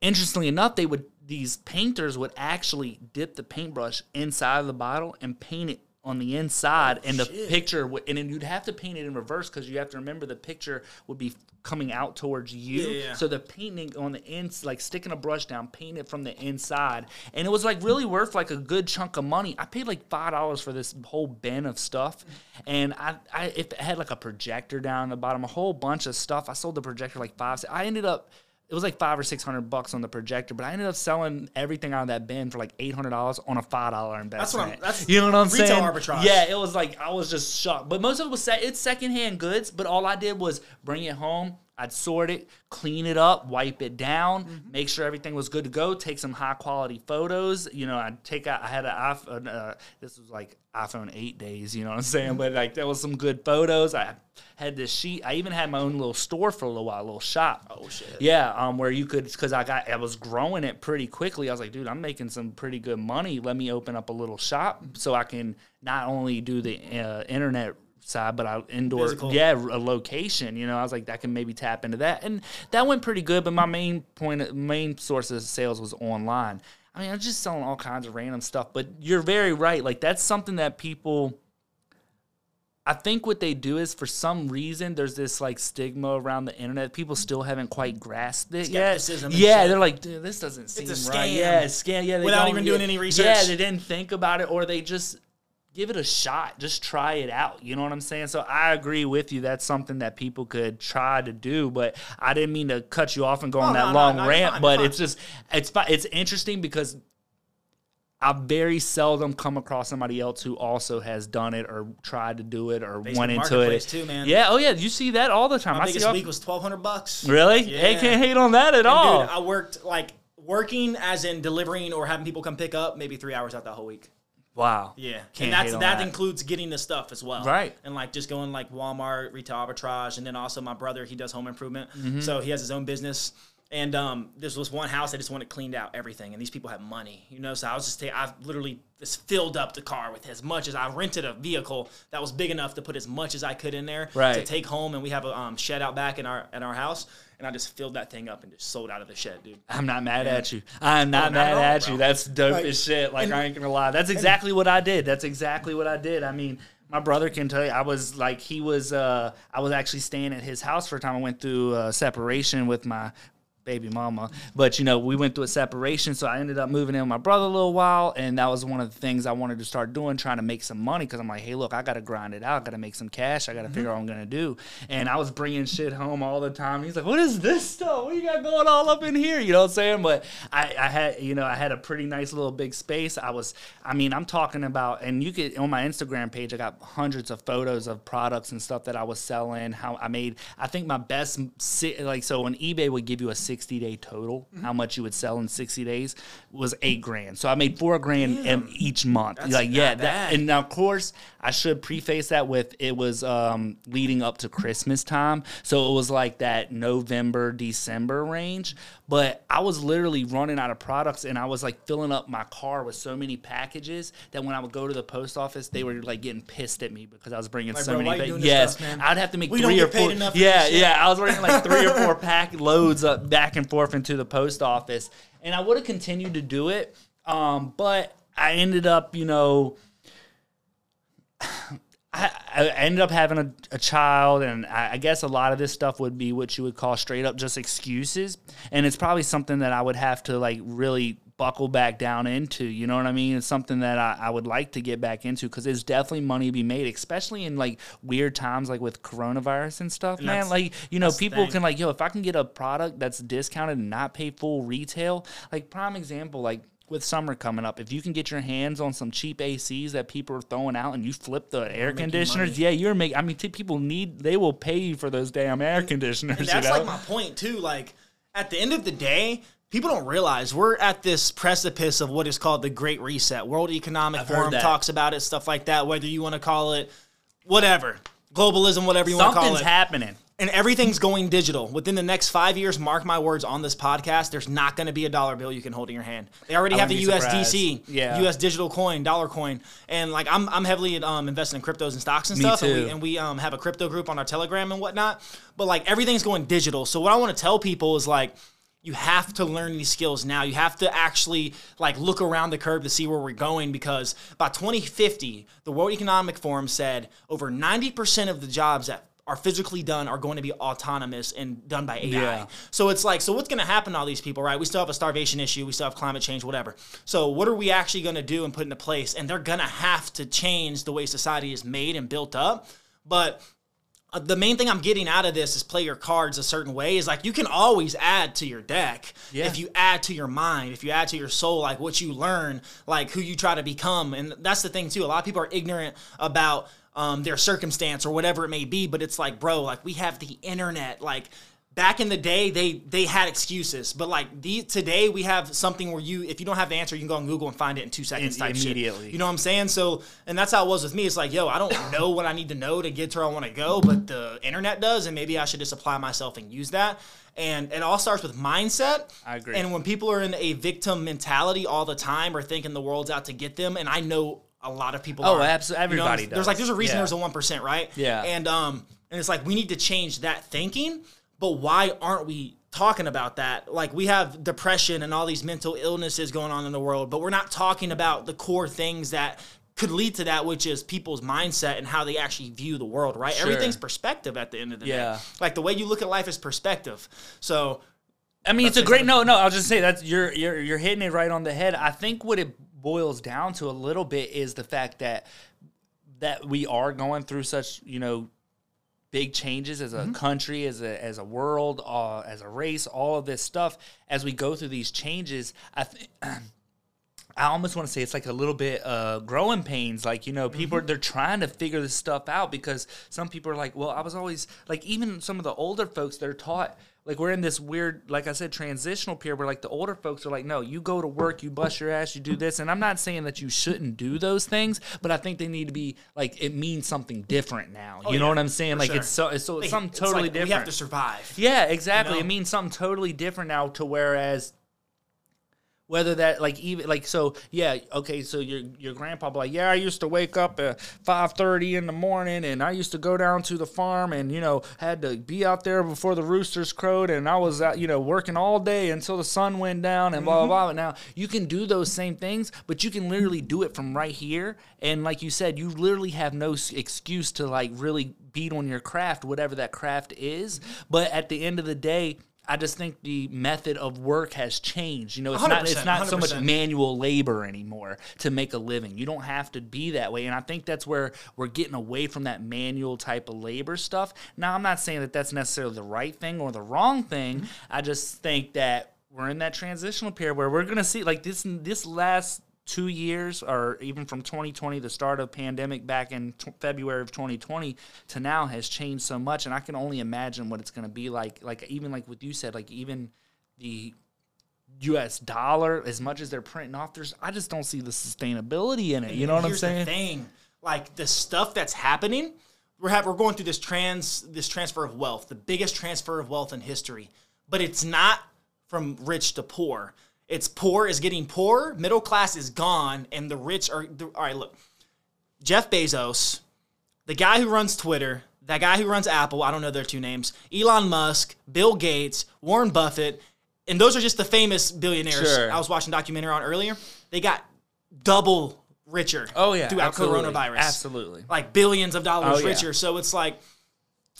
Speaker 1: interestingly enough, they would these painters would actually dip the paintbrush inside of the bottle and paint it on the inside, oh, and the picture would, and then you'd have to paint it in reverse because you have to remember the picture would be coming out towards you.
Speaker 2: Yeah, yeah.
Speaker 1: So the painting on the ends, like sticking a brush down, paint it from the inside, and it was like really worth like a good chunk of money. I paid like five dollars for this whole bin of stuff, and I, I if it had like a projector down the bottom, a whole bunch of stuff. I sold the projector like five. I ended up. It was like five or six hundred bucks on the projector, but I ended up selling everything out of that bin for like eight hundred dollars on a five dollar investment.
Speaker 2: That's what I'm- that's
Speaker 1: you know what I'm
Speaker 2: retail
Speaker 1: saying?
Speaker 2: arbitrage.
Speaker 1: Yeah, it was like I was just shocked. But most of it was se- it's secondhand goods. But all I did was bring it home. I'd sort it, clean it up, wipe it down,
Speaker 2: Mm-hmm.
Speaker 1: make sure everything was good to go. Take some high quality photos. You know, I'd take out. I had an iPhone. Uh, this was like iPhone eight days. You know what I'm saying? But like there was some good photos. I had this sheet. I even had my own little store for a little while, a little shop.
Speaker 2: Oh shit.
Speaker 1: Yeah, um, where you could, because I got, I was growing it pretty quickly. I was like, dude, I'm making some pretty good money. Let me open up a little shop so I can not only do the uh, internet side, but I indoor,
Speaker 2: Physical.
Speaker 1: yeah, a location. You know, I was like, that can maybe tap into that, and that went pretty good. But my main point, main source of sales was online. I mean, I was just selling all kinds of random stuff. But you're very right. Like that's something that people. I think what they do is for some reason there's this like stigma around the internet. People still haven't quite grasped it yet.
Speaker 2: Skepticism and
Speaker 1: Yeah,
Speaker 2: shit.
Speaker 1: they're like, dude, this doesn't seem
Speaker 2: a
Speaker 1: right. Yeah, scam. Yeah, they
Speaker 2: Without
Speaker 1: don't-
Speaker 2: even doing any
Speaker 1: Yeah, they didn't think about it, or they just give it a shot. Just try it out. You know what I'm saying? So I agree with you. That's something that people could try to do. But I didn't mean to cut you off and go on
Speaker 2: Oh,
Speaker 1: that
Speaker 2: no, no,
Speaker 1: long
Speaker 2: no, you're
Speaker 1: rant. but it's just it's it's interesting because I very seldom come across somebody else who also has done it or tried to do it or went into it.
Speaker 2: too, man.
Speaker 1: Yeah, oh yeah, you see that all the time.
Speaker 2: My
Speaker 1: I see
Speaker 2: biggest
Speaker 1: all-
Speaker 2: week was twelve hundred bucks.
Speaker 1: really?
Speaker 2: Yeah.
Speaker 1: Hey, can't hate on that at all.
Speaker 2: Dude, I worked like working as in delivering or having people come pick up maybe three hours out that whole week.
Speaker 1: Wow.
Speaker 2: Yeah,
Speaker 1: Can't
Speaker 2: and that's that,
Speaker 1: that.
Speaker 2: includes getting the stuff as well,
Speaker 1: Right.
Speaker 2: And like just going like Walmart, retail arbitrage, and then also my brother he does home improvement,
Speaker 1: Mm-hmm.
Speaker 2: so he has his own business. And um, this was one house I just wanted cleaned out everything, and these people have money, you know. So I was just I literally just filled up the car with as much as I rented a vehicle that was big enough to put as much as I could in there to take home, and we have a um, shed out back in our at our house, and I just filled that thing up and just sold out of the shed, dude.
Speaker 1: I'm not mad at you. I'm not
Speaker 2: not
Speaker 1: mad
Speaker 2: at all,
Speaker 1: at
Speaker 2: bro.
Speaker 1: you. That's dope
Speaker 2: Like,
Speaker 1: as shit. Like
Speaker 2: and-
Speaker 1: I ain't gonna lie. That's exactly what I did. That's exactly what I did. I mean, my brother can tell you. I was like, he was. uh I was actually staying at his house for a time. I went through a separation with my baby mama. But you know, we went through a separation, so I ended up moving in with my brother a little while, and that was one of the things I wanted to start doing, trying to make some money. Because I'm like, hey, look, I got to grind it out, I got to make some cash, I got to mm-hmm. figure out what I'm gonna do. And I was bringing shit home all the time. He's like, what is this stuff? What you got going all up in here? You know what I'm saying? But I, I had, you know, I had a pretty nice little big space. I was, I mean, I'm talking about, and you could on my Instagram page, I got hundreds of photos of products and stuff that I was selling. How I made, I think my best, like, so on eBay would give you a 60 day total, how much you would sell in 60 days was eight grand. So I made four grand in each month.
Speaker 2: That's
Speaker 1: like, yeah,
Speaker 2: not
Speaker 1: that, and now of course I should preface that with it was um, leading up to Christmas time, so it was like that November December range. But I was literally running out of products, and I was like filling up my car with so many packages that when I would go to the post office, they were like getting pissed at me because I was bringing
Speaker 2: Like,
Speaker 1: so
Speaker 2: bro,
Speaker 1: many. pa- yes,
Speaker 2: stuff, man?
Speaker 1: I'd have to make
Speaker 2: We
Speaker 1: three or four. yeah, yeah, I was bringing like three or four pack loads up back and forth into the post office, and I would have continued to do it, um, but I ended up, you know. I, I ended up having a, a child, and I, I guess a lot of this stuff would be what you would call straight up just excuses. And it's probably something that I would have to like really buckle back down into. You know what I mean? It's something that I, I would like to get back into because there's definitely money to be made, especially in like weird times like with coronavirus and stuff, man. Like, you know, people can like, yo, if I can get a product that's discounted and not pay full retail, like prime example, like with summer coming up, if you can get your hands on some cheap ACs that people are throwing out and you flip the air conditioners,
Speaker 2: money.
Speaker 1: yeah, you're making. I mean, t- people need. They will pay you for those damn air conditioners.
Speaker 2: And
Speaker 1: you
Speaker 2: that's
Speaker 1: know?
Speaker 2: like my point too. Like at the end of the day, people don't realize we're at this precipice of what is called the Great Reset. World Economic
Speaker 1: heard
Speaker 2: Forum talks about it, stuff like that. Whether you want to call it whatever, globalism, whatever you want to call
Speaker 1: Something's
Speaker 2: it.
Speaker 1: happening.
Speaker 2: And everything's going digital. Within the next five years, mark my words on this podcast, there's not going to be a dollar bill you can hold in your hand. They already
Speaker 1: I
Speaker 2: have the USDC.
Speaker 1: Yeah.
Speaker 2: US digital coin, dollar coin, and like I'm, I'm heavily um, invested in cryptos and stocks and
Speaker 1: Me
Speaker 2: stuff. And we, and we um, have a crypto group on our Telegram and whatnot. But like everything's going digital. So what I want to tell people is like. You have to learn these skills now. You have to actually like look around the curve to see where we're going because by 2050, the World Economic Forum said over 90% of the jobs that are physically done are going to be autonomous and done by AI.
Speaker 1: Yeah.
Speaker 2: So it's like, so what's going to happen to all these people, right? We still have a starvation issue. We still have climate change, whatever. So what are we actually going to do and put into place? And they're going to have to change the way society is made and built up. But uh, the main thing I'm getting out of this is play your cards a certain way. Is like you can always add to your deck
Speaker 1: Yeah.
Speaker 2: if you add to your mind, if you add to your soul, like what you learn, like who you try to become. And that's the thing too. A lot of people are ignorant about um, their circumstance or whatever it may be. But it's like, bro, like we have the internet. Like back in the day, they they had excuses, but like the today we have something where you, if you don't have the answer, you can go on Google and find it in two seconds. Type shit.
Speaker 1: immediately.
Speaker 2: You know what I'm saying? So, and that's how it was with me. It's like, yo, I don't know what I need to know to get to where I want to go, but the internet does, and maybe I should just apply myself and use that. And it all starts with mindset.
Speaker 1: I agree.
Speaker 2: And when people are in a victim mentality all the time or thinking the world's out to get them, and I know a lot of people.
Speaker 1: Oh,
Speaker 2: are,
Speaker 1: abso-
Speaker 2: you know,
Speaker 1: everybody
Speaker 2: There's like there's a reason
Speaker 1: Yeah.
Speaker 2: there's a one percent, right?
Speaker 1: Yeah.
Speaker 2: And um, and it's like we need to change that thinking. But why aren't we talking about that? Like we have depression and all these mental illnesses going on in the world, but we're not talking about the core things that could lead to that, which is people's mindset and how they actually view the world, right?
Speaker 1: Sure.
Speaker 2: Everything's perspective at the end of the
Speaker 1: Yeah.
Speaker 2: day. Like the way you look at life is perspective. So
Speaker 1: I mean, it's a great no, no. I'll just say that's you're you're you're hitting it right on the head. I think what it boils down to a little bit is the fact that that we are going through such you know big changes as a country, as a as a world, uh, as a race, all of this stuff. As we go through these changes, I think. I almost want to say it's like a little bit uh, growing pains. Like you know, people are they're trying to figure this stuff out because some people are like, well, I was always like, even some of the older folks they're taught like we're in this weird, like I said, transitional period where like the older folks are like, no, you go to work, you bust your ass, you do this, and I'm not saying that you shouldn't do those things, but I think they need to be like it means something different now. Oh, you know
Speaker 2: yeah,
Speaker 1: what I'm saying? Like
Speaker 2: sure.
Speaker 1: it's so it's so it's something
Speaker 2: it's
Speaker 1: totally
Speaker 2: like,
Speaker 1: different.
Speaker 2: We have to survive.
Speaker 1: Yeah, exactly.
Speaker 2: know?
Speaker 1: It means something totally different now to whereas whether that like even like so yeah okay so your your grandpa like yeah I used to wake up at five thirty in the morning and I used to go down to the farm and you know had to be out there before the roosters crowed and I was out you know working all day until the sun went down and blah blah blah. Mm-hmm. Now you can do those same things, but you can literally do it from right here. And like you said, you literally have no excuse to like really beat on your craft, whatever that craft is. But at the end of the day. I just think the method of work has changed. You know, it's not it's
Speaker 2: 100%,
Speaker 1: not so much manual labor anymore to make a living. You don't have to be that way, and I think that's where we're getting away from that manual type of labor stuff. Now, I'm not saying that that's necessarily the right thing or the wrong thing. I just think that we're in that transitional period where we're going to see like this this last two years or even from 2020 the start of pandemic back in t- february of 2020 to now has changed so much and i can only imagine what it's going to be like like even like what you said like even the us dollar as much as they're printing off there's i just don't see the sustainability in it you know what i'm saying
Speaker 2: The thing, like the stuff that's happening, we're have, we're going through this trans this transfer of wealth, the biggest transfer of wealth in history. But it's not from rich to poor. It's poor is getting poorer, middle class is gone, and the rich are. The, all right, look, Jeff Bezos, the guy who runs Twitter, that guy who runs Apple, I don't know their two names, Elon Musk, Bill Gates, Warren Buffett, and those are just the famous billionaires
Speaker 1: Sure.
Speaker 2: I was watching a documentary on earlier. They got double richer
Speaker 1: oh yeah
Speaker 2: throughout
Speaker 1: absolutely.
Speaker 2: coronavirus.
Speaker 1: absolutely
Speaker 2: Like billions of dollars
Speaker 1: Oh, yeah.
Speaker 2: richer. So it's like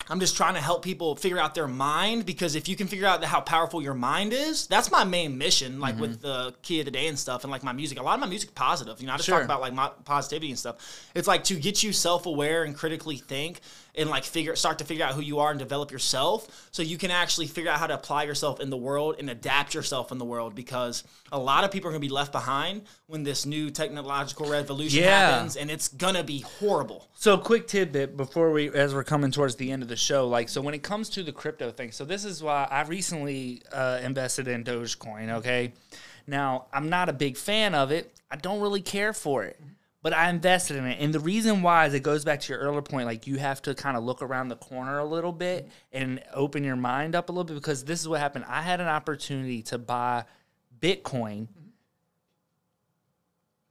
Speaker 2: I'm just trying to help people figure out their mind because if you can figure out how powerful your mind is, that's my main mission. Like
Speaker 1: Mm-hmm.
Speaker 2: with the key of the day and stuff, and like my music. A lot of my music positive. You know, I just
Speaker 1: Sure.
Speaker 2: talk about like my positivity and stuff. It's like to get you self aware and critically think and like figure start to figure out who you are and develop yourself, so you can actually figure out how to apply yourself in the world and adapt yourself in the world. Because a lot of people are gonna be left behind when this new technological revolution
Speaker 1: Yeah.
Speaker 2: happens, and it's gonna be horrible.
Speaker 1: So, quick tidbit before we, as we're coming towards the end of the show, like, so when it comes to the crypto thing, so this is why I recently uh, invested in Dogecoin. Okay, now I'm not a big fan of it. I don't really care for it, but I invested in it, and the reason why is it goes back to your earlier point. Like, you have to kind of look around the corner a little bit and open your mind up a little bit because this is what happened. I had an opportunity to buy Bitcoin.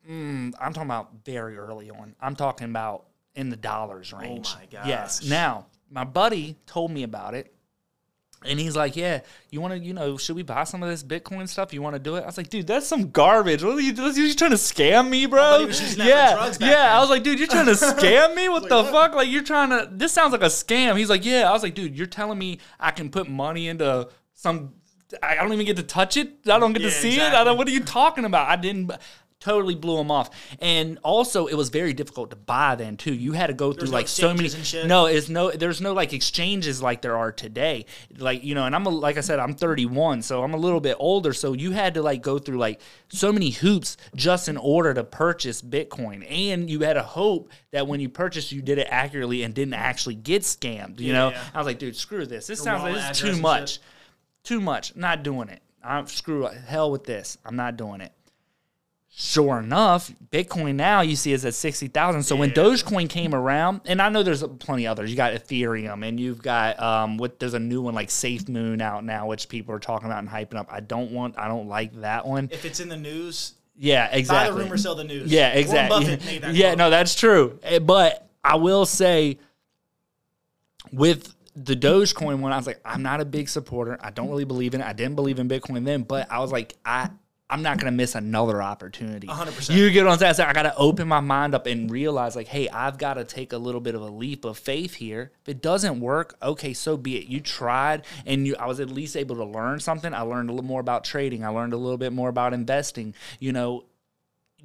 Speaker 1: Mm, I'm talking about very early on. I'm talking about in the dollars range.
Speaker 2: Oh my gosh.
Speaker 1: Yes. Now, my buddy told me about it. And he's like, "Yeah, you want to, you know, should we buy some of this Bitcoin stuff? You want to do it?" I was like, "Dude, that's some garbage. What are you? Are you trying to scam me, bro?"
Speaker 2: buddy was using that for
Speaker 1: yeah, yeah.
Speaker 2: then.
Speaker 1: I was like, "Dude, you're trying to scam me? What the fuck? Like, you're trying to? This sounds like a scam." He's like, "Yeah." I was like, "Dude, you're telling me I can put money into some? I don't even get to touch it. I don't get to
Speaker 2: Yeah,
Speaker 1: see it. I don't. What are you talking about? I didn't." Totally blew them off, and also it was very difficult to buy then too. You had to go through
Speaker 2: no
Speaker 1: like so many.
Speaker 2: exchanges and shit?
Speaker 1: No, it's no. There's no like exchanges like there are today. Like you know, and I'm a, like I said, I'm 31, so I'm a little bit older. So you had to like go through like so many hoops just in order to purchase Bitcoin, and you had to hope that when you purchased, you did it accurately and didn't actually get scammed. You know,
Speaker 2: Yeah.
Speaker 1: I was like, dude, screw this. This sounds like this is too much. Too much. Not doing it. I'm screw it. hell with this. I'm not doing it. Sure enough, Bitcoin now you see is at sixty thousand. So when Dogecoin came around, and I know there's plenty others. You got Ethereum, and you've got um, what there's a new one like Safe Moon out now, which people are talking about and hyping up. I don't want, I don't like that one.
Speaker 2: If it's in the news,
Speaker 1: Yeah, exactly.
Speaker 2: buy the rumor, sell the news.
Speaker 1: Yeah, exactly.
Speaker 2: Buffett made that
Speaker 1: Yeah,
Speaker 2: quote.
Speaker 1: no, that's true. Eh, But I will say, with the Dogecoin one, I was like, I'm not a big supporter. I don't really believe in it. I didn't believe in Bitcoin then, but I was like, I. I'm not gonna miss another opportunity.
Speaker 2: 100%.
Speaker 1: You get what I'm saying? So I gotta open my mind up and realize, like, hey, I've got to take a little bit of a leap of faith here. If it doesn't work, okay, so be it. You tried, and you, I was at least able to learn something. I learned a little more about trading. I learned a little bit more about investing. You know,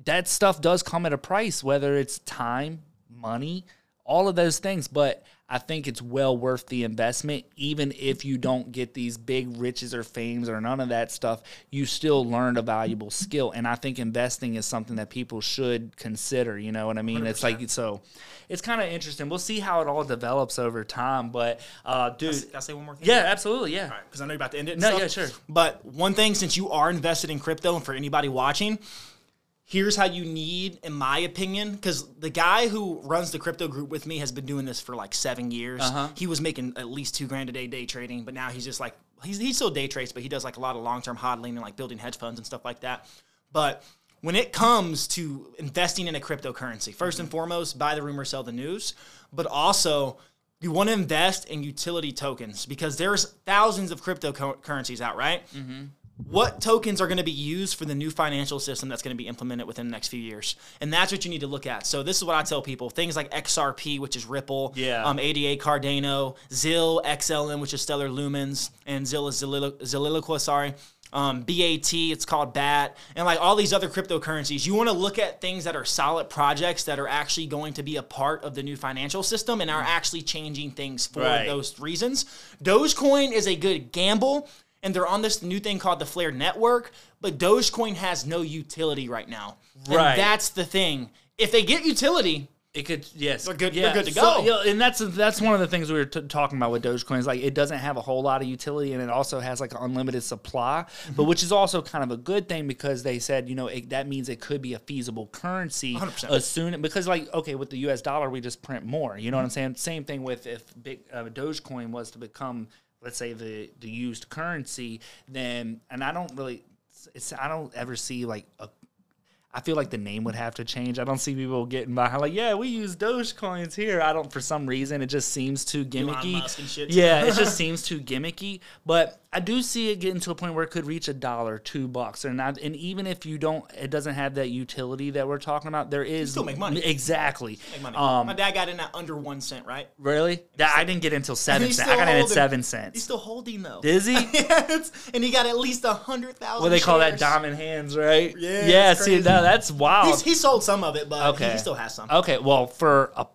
Speaker 1: that stuff does come at a price, whether it's time, money, all of those things. But I think it's well worth the investment, even if you don't get these big riches or fames or none of that stuff. You still learned a valuable skill, and I think investing is something that people should consider. You know what I mean? It's like so. It's kind of interesting. We'll see how it all develops over time. But uh, dude,
Speaker 2: Can I say one more thing?
Speaker 1: yeah, absolutely, yeah.
Speaker 2: Because I know you're about to end it.
Speaker 1: No,
Speaker 2: stuff.
Speaker 1: yeah, sure.
Speaker 2: But one thing, since you are invested in crypto, and for anybody watching, here's how you need, in my opinion, because the guy who runs the crypto group with me has been doing this for like seven years.
Speaker 1: Uh-huh.
Speaker 2: He was making at least two grand a day day trading, but now he's just like he's he still day trades, but he does like a lot of long term hodling and like building hedge funds and stuff like that. But when it comes to investing in a cryptocurrency, 1st and foremost, buy the rumor, sell the news, but also you want to invest in utility tokens because there's thousands of cryptocurrencies out, right? What tokens are going to be used for the new financial system that's going to be implemented within the next few years? And that's what you need to look at. So this is what I tell people: things like XRP, which is Ripple,
Speaker 1: Yeah.
Speaker 2: um, ADA Cardano, ZIL, XLM, which is Stellar Lumens, and ZIL is Zilliqa, sorry. Um, BAT, it's called BAT, and like all these other cryptocurrencies, you want to look at things that are solid projects that are actually going to be a part of the new financial system and are actually changing things for
Speaker 1: Right.
Speaker 2: those reasons. Dogecoin is a good gamble, and they're on this new thing called the Flare Network, but Dogecoin has no utility right now. And
Speaker 1: Right.
Speaker 2: that's the thing. If they get utility,
Speaker 1: It could yes,
Speaker 2: They're good- Yeah. they're good to
Speaker 1: So,
Speaker 2: go.
Speaker 1: yeah, and that's that's one of the things we were t- talking about with Dogecoin. Is like it doesn't have a whole lot of utility, and it also has like an unlimited supply,
Speaker 2: Mm-hmm.
Speaker 1: but which is also kind of a good thing because they said you know it, that means it could be a feasible currency
Speaker 2: 100%.
Speaker 1: as soon because like okay with the U.S. dollar we just print more. You know what I'm saying? Same thing with if big uh, Dogecoin was to become let's say the the used currency, then and I don't really it's I don't ever see like a I feel like the name would have to change. I don't see people getting behind like, yeah, we use Dogecoins here. I don't for some reason it just seems too gimmicky.
Speaker 2: Musk and shit.
Speaker 1: Yeah, it just seems too gimmicky. But I do see it getting to a point where it could reach a dollar, two bucks, and not, and even if you don't, it doesn't have that utility that we're talking about. There is
Speaker 2: still make money.
Speaker 1: exactly.
Speaker 2: Make money.
Speaker 1: Um,
Speaker 2: My dad got in at under one cent, right?
Speaker 1: really? That I didn't get until seven cents. I got in at seven cents.
Speaker 2: He's still holding though.
Speaker 1: Is he?
Speaker 2: yes, and he got at least a hundred thousand.
Speaker 1: What they call that diamond hands, right?
Speaker 2: Yeah,
Speaker 1: Yeah. See, no, that's wild.
Speaker 2: He's, he sold some of it, but
Speaker 1: Okay.
Speaker 2: he still has some.
Speaker 1: okay. Well, for a,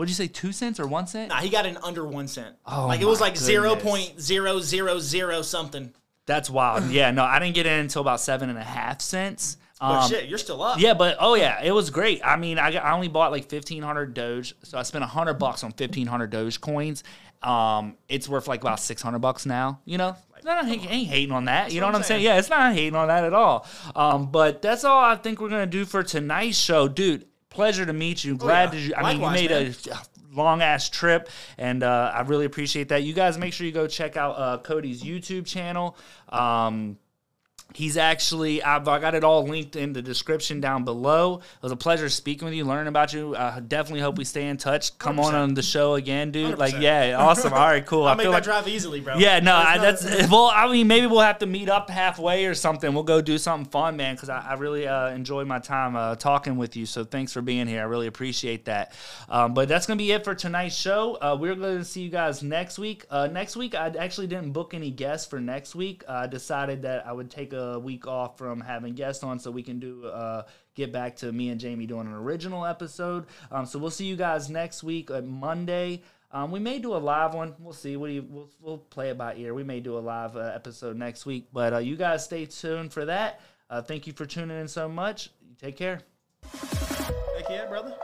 Speaker 1: what'd you say, two cents or one cent?
Speaker 2: Nah, he got in under one cent.
Speaker 1: Oh
Speaker 2: like it was like zero point zero zero zero something.
Speaker 1: That's wild. Yeah. No, I didn't get in until about seven and a half cents.
Speaker 2: But
Speaker 1: Um,
Speaker 2: shit, you're still up.
Speaker 1: Yeah, but oh yeah, it was great. I mean, I, got, I only bought like fifteen hundred Doge, so I spent hundred bucks on fifteen hundred Doge coins. Um, it's worth like about six hundred bucks now. You know, no, I ain't, ain't hating on that. you know
Speaker 2: what
Speaker 1: what
Speaker 2: I'm
Speaker 1: I'm saying?
Speaker 2: saying.
Speaker 1: Yeah, it's not hating on that at all. Um, but that's all I think we're gonna do for tonight's show, dude. Pleasure to meet you. Glad
Speaker 2: Oh, yeah.
Speaker 1: that you. I mean, you made
Speaker 2: man.
Speaker 1: a long ass trip, and uh, I really appreciate that. You guys make sure you go check out uh, Cody's YouTube channel. Um, He's actually, I've, I got it all linked in the description down below. It was a pleasure speaking with you, learning about you. I definitely hope we stay in touch. Come on
Speaker 2: 100%.
Speaker 1: on the show again, dude. Like,
Speaker 2: 100%.
Speaker 1: yeah, awesome. All right, cool.
Speaker 2: I'll
Speaker 1: I
Speaker 2: make
Speaker 1: feel
Speaker 2: that
Speaker 1: like,
Speaker 2: drive easily, bro.
Speaker 1: yeah, no, I, that's well. I mean, maybe we'll have to meet up halfway or something. We'll go do something fun, man. Because I, I really uh, enjoyed my time uh, talking with you. So thanks for being here. I really appreciate that. Um, but that's gonna be it for tonight's show. Uh, we're going to see you guys next week. Uh, next week, I actually didn't book any guests for next week. I decided that I would take a week off from having guests on, so we can do. Uh, Get back to me and Jamie doing an original episode. Um, so we'll see you guys next week on Monday. Um, we may do a live one. We'll see. You? We'll, we'll play it by ear. We may do a live uh, episode next week. But uh, you guys stay tuned for that. Uh, thank you for tuning in so much. Take care.
Speaker 2: Heck yeah, brother.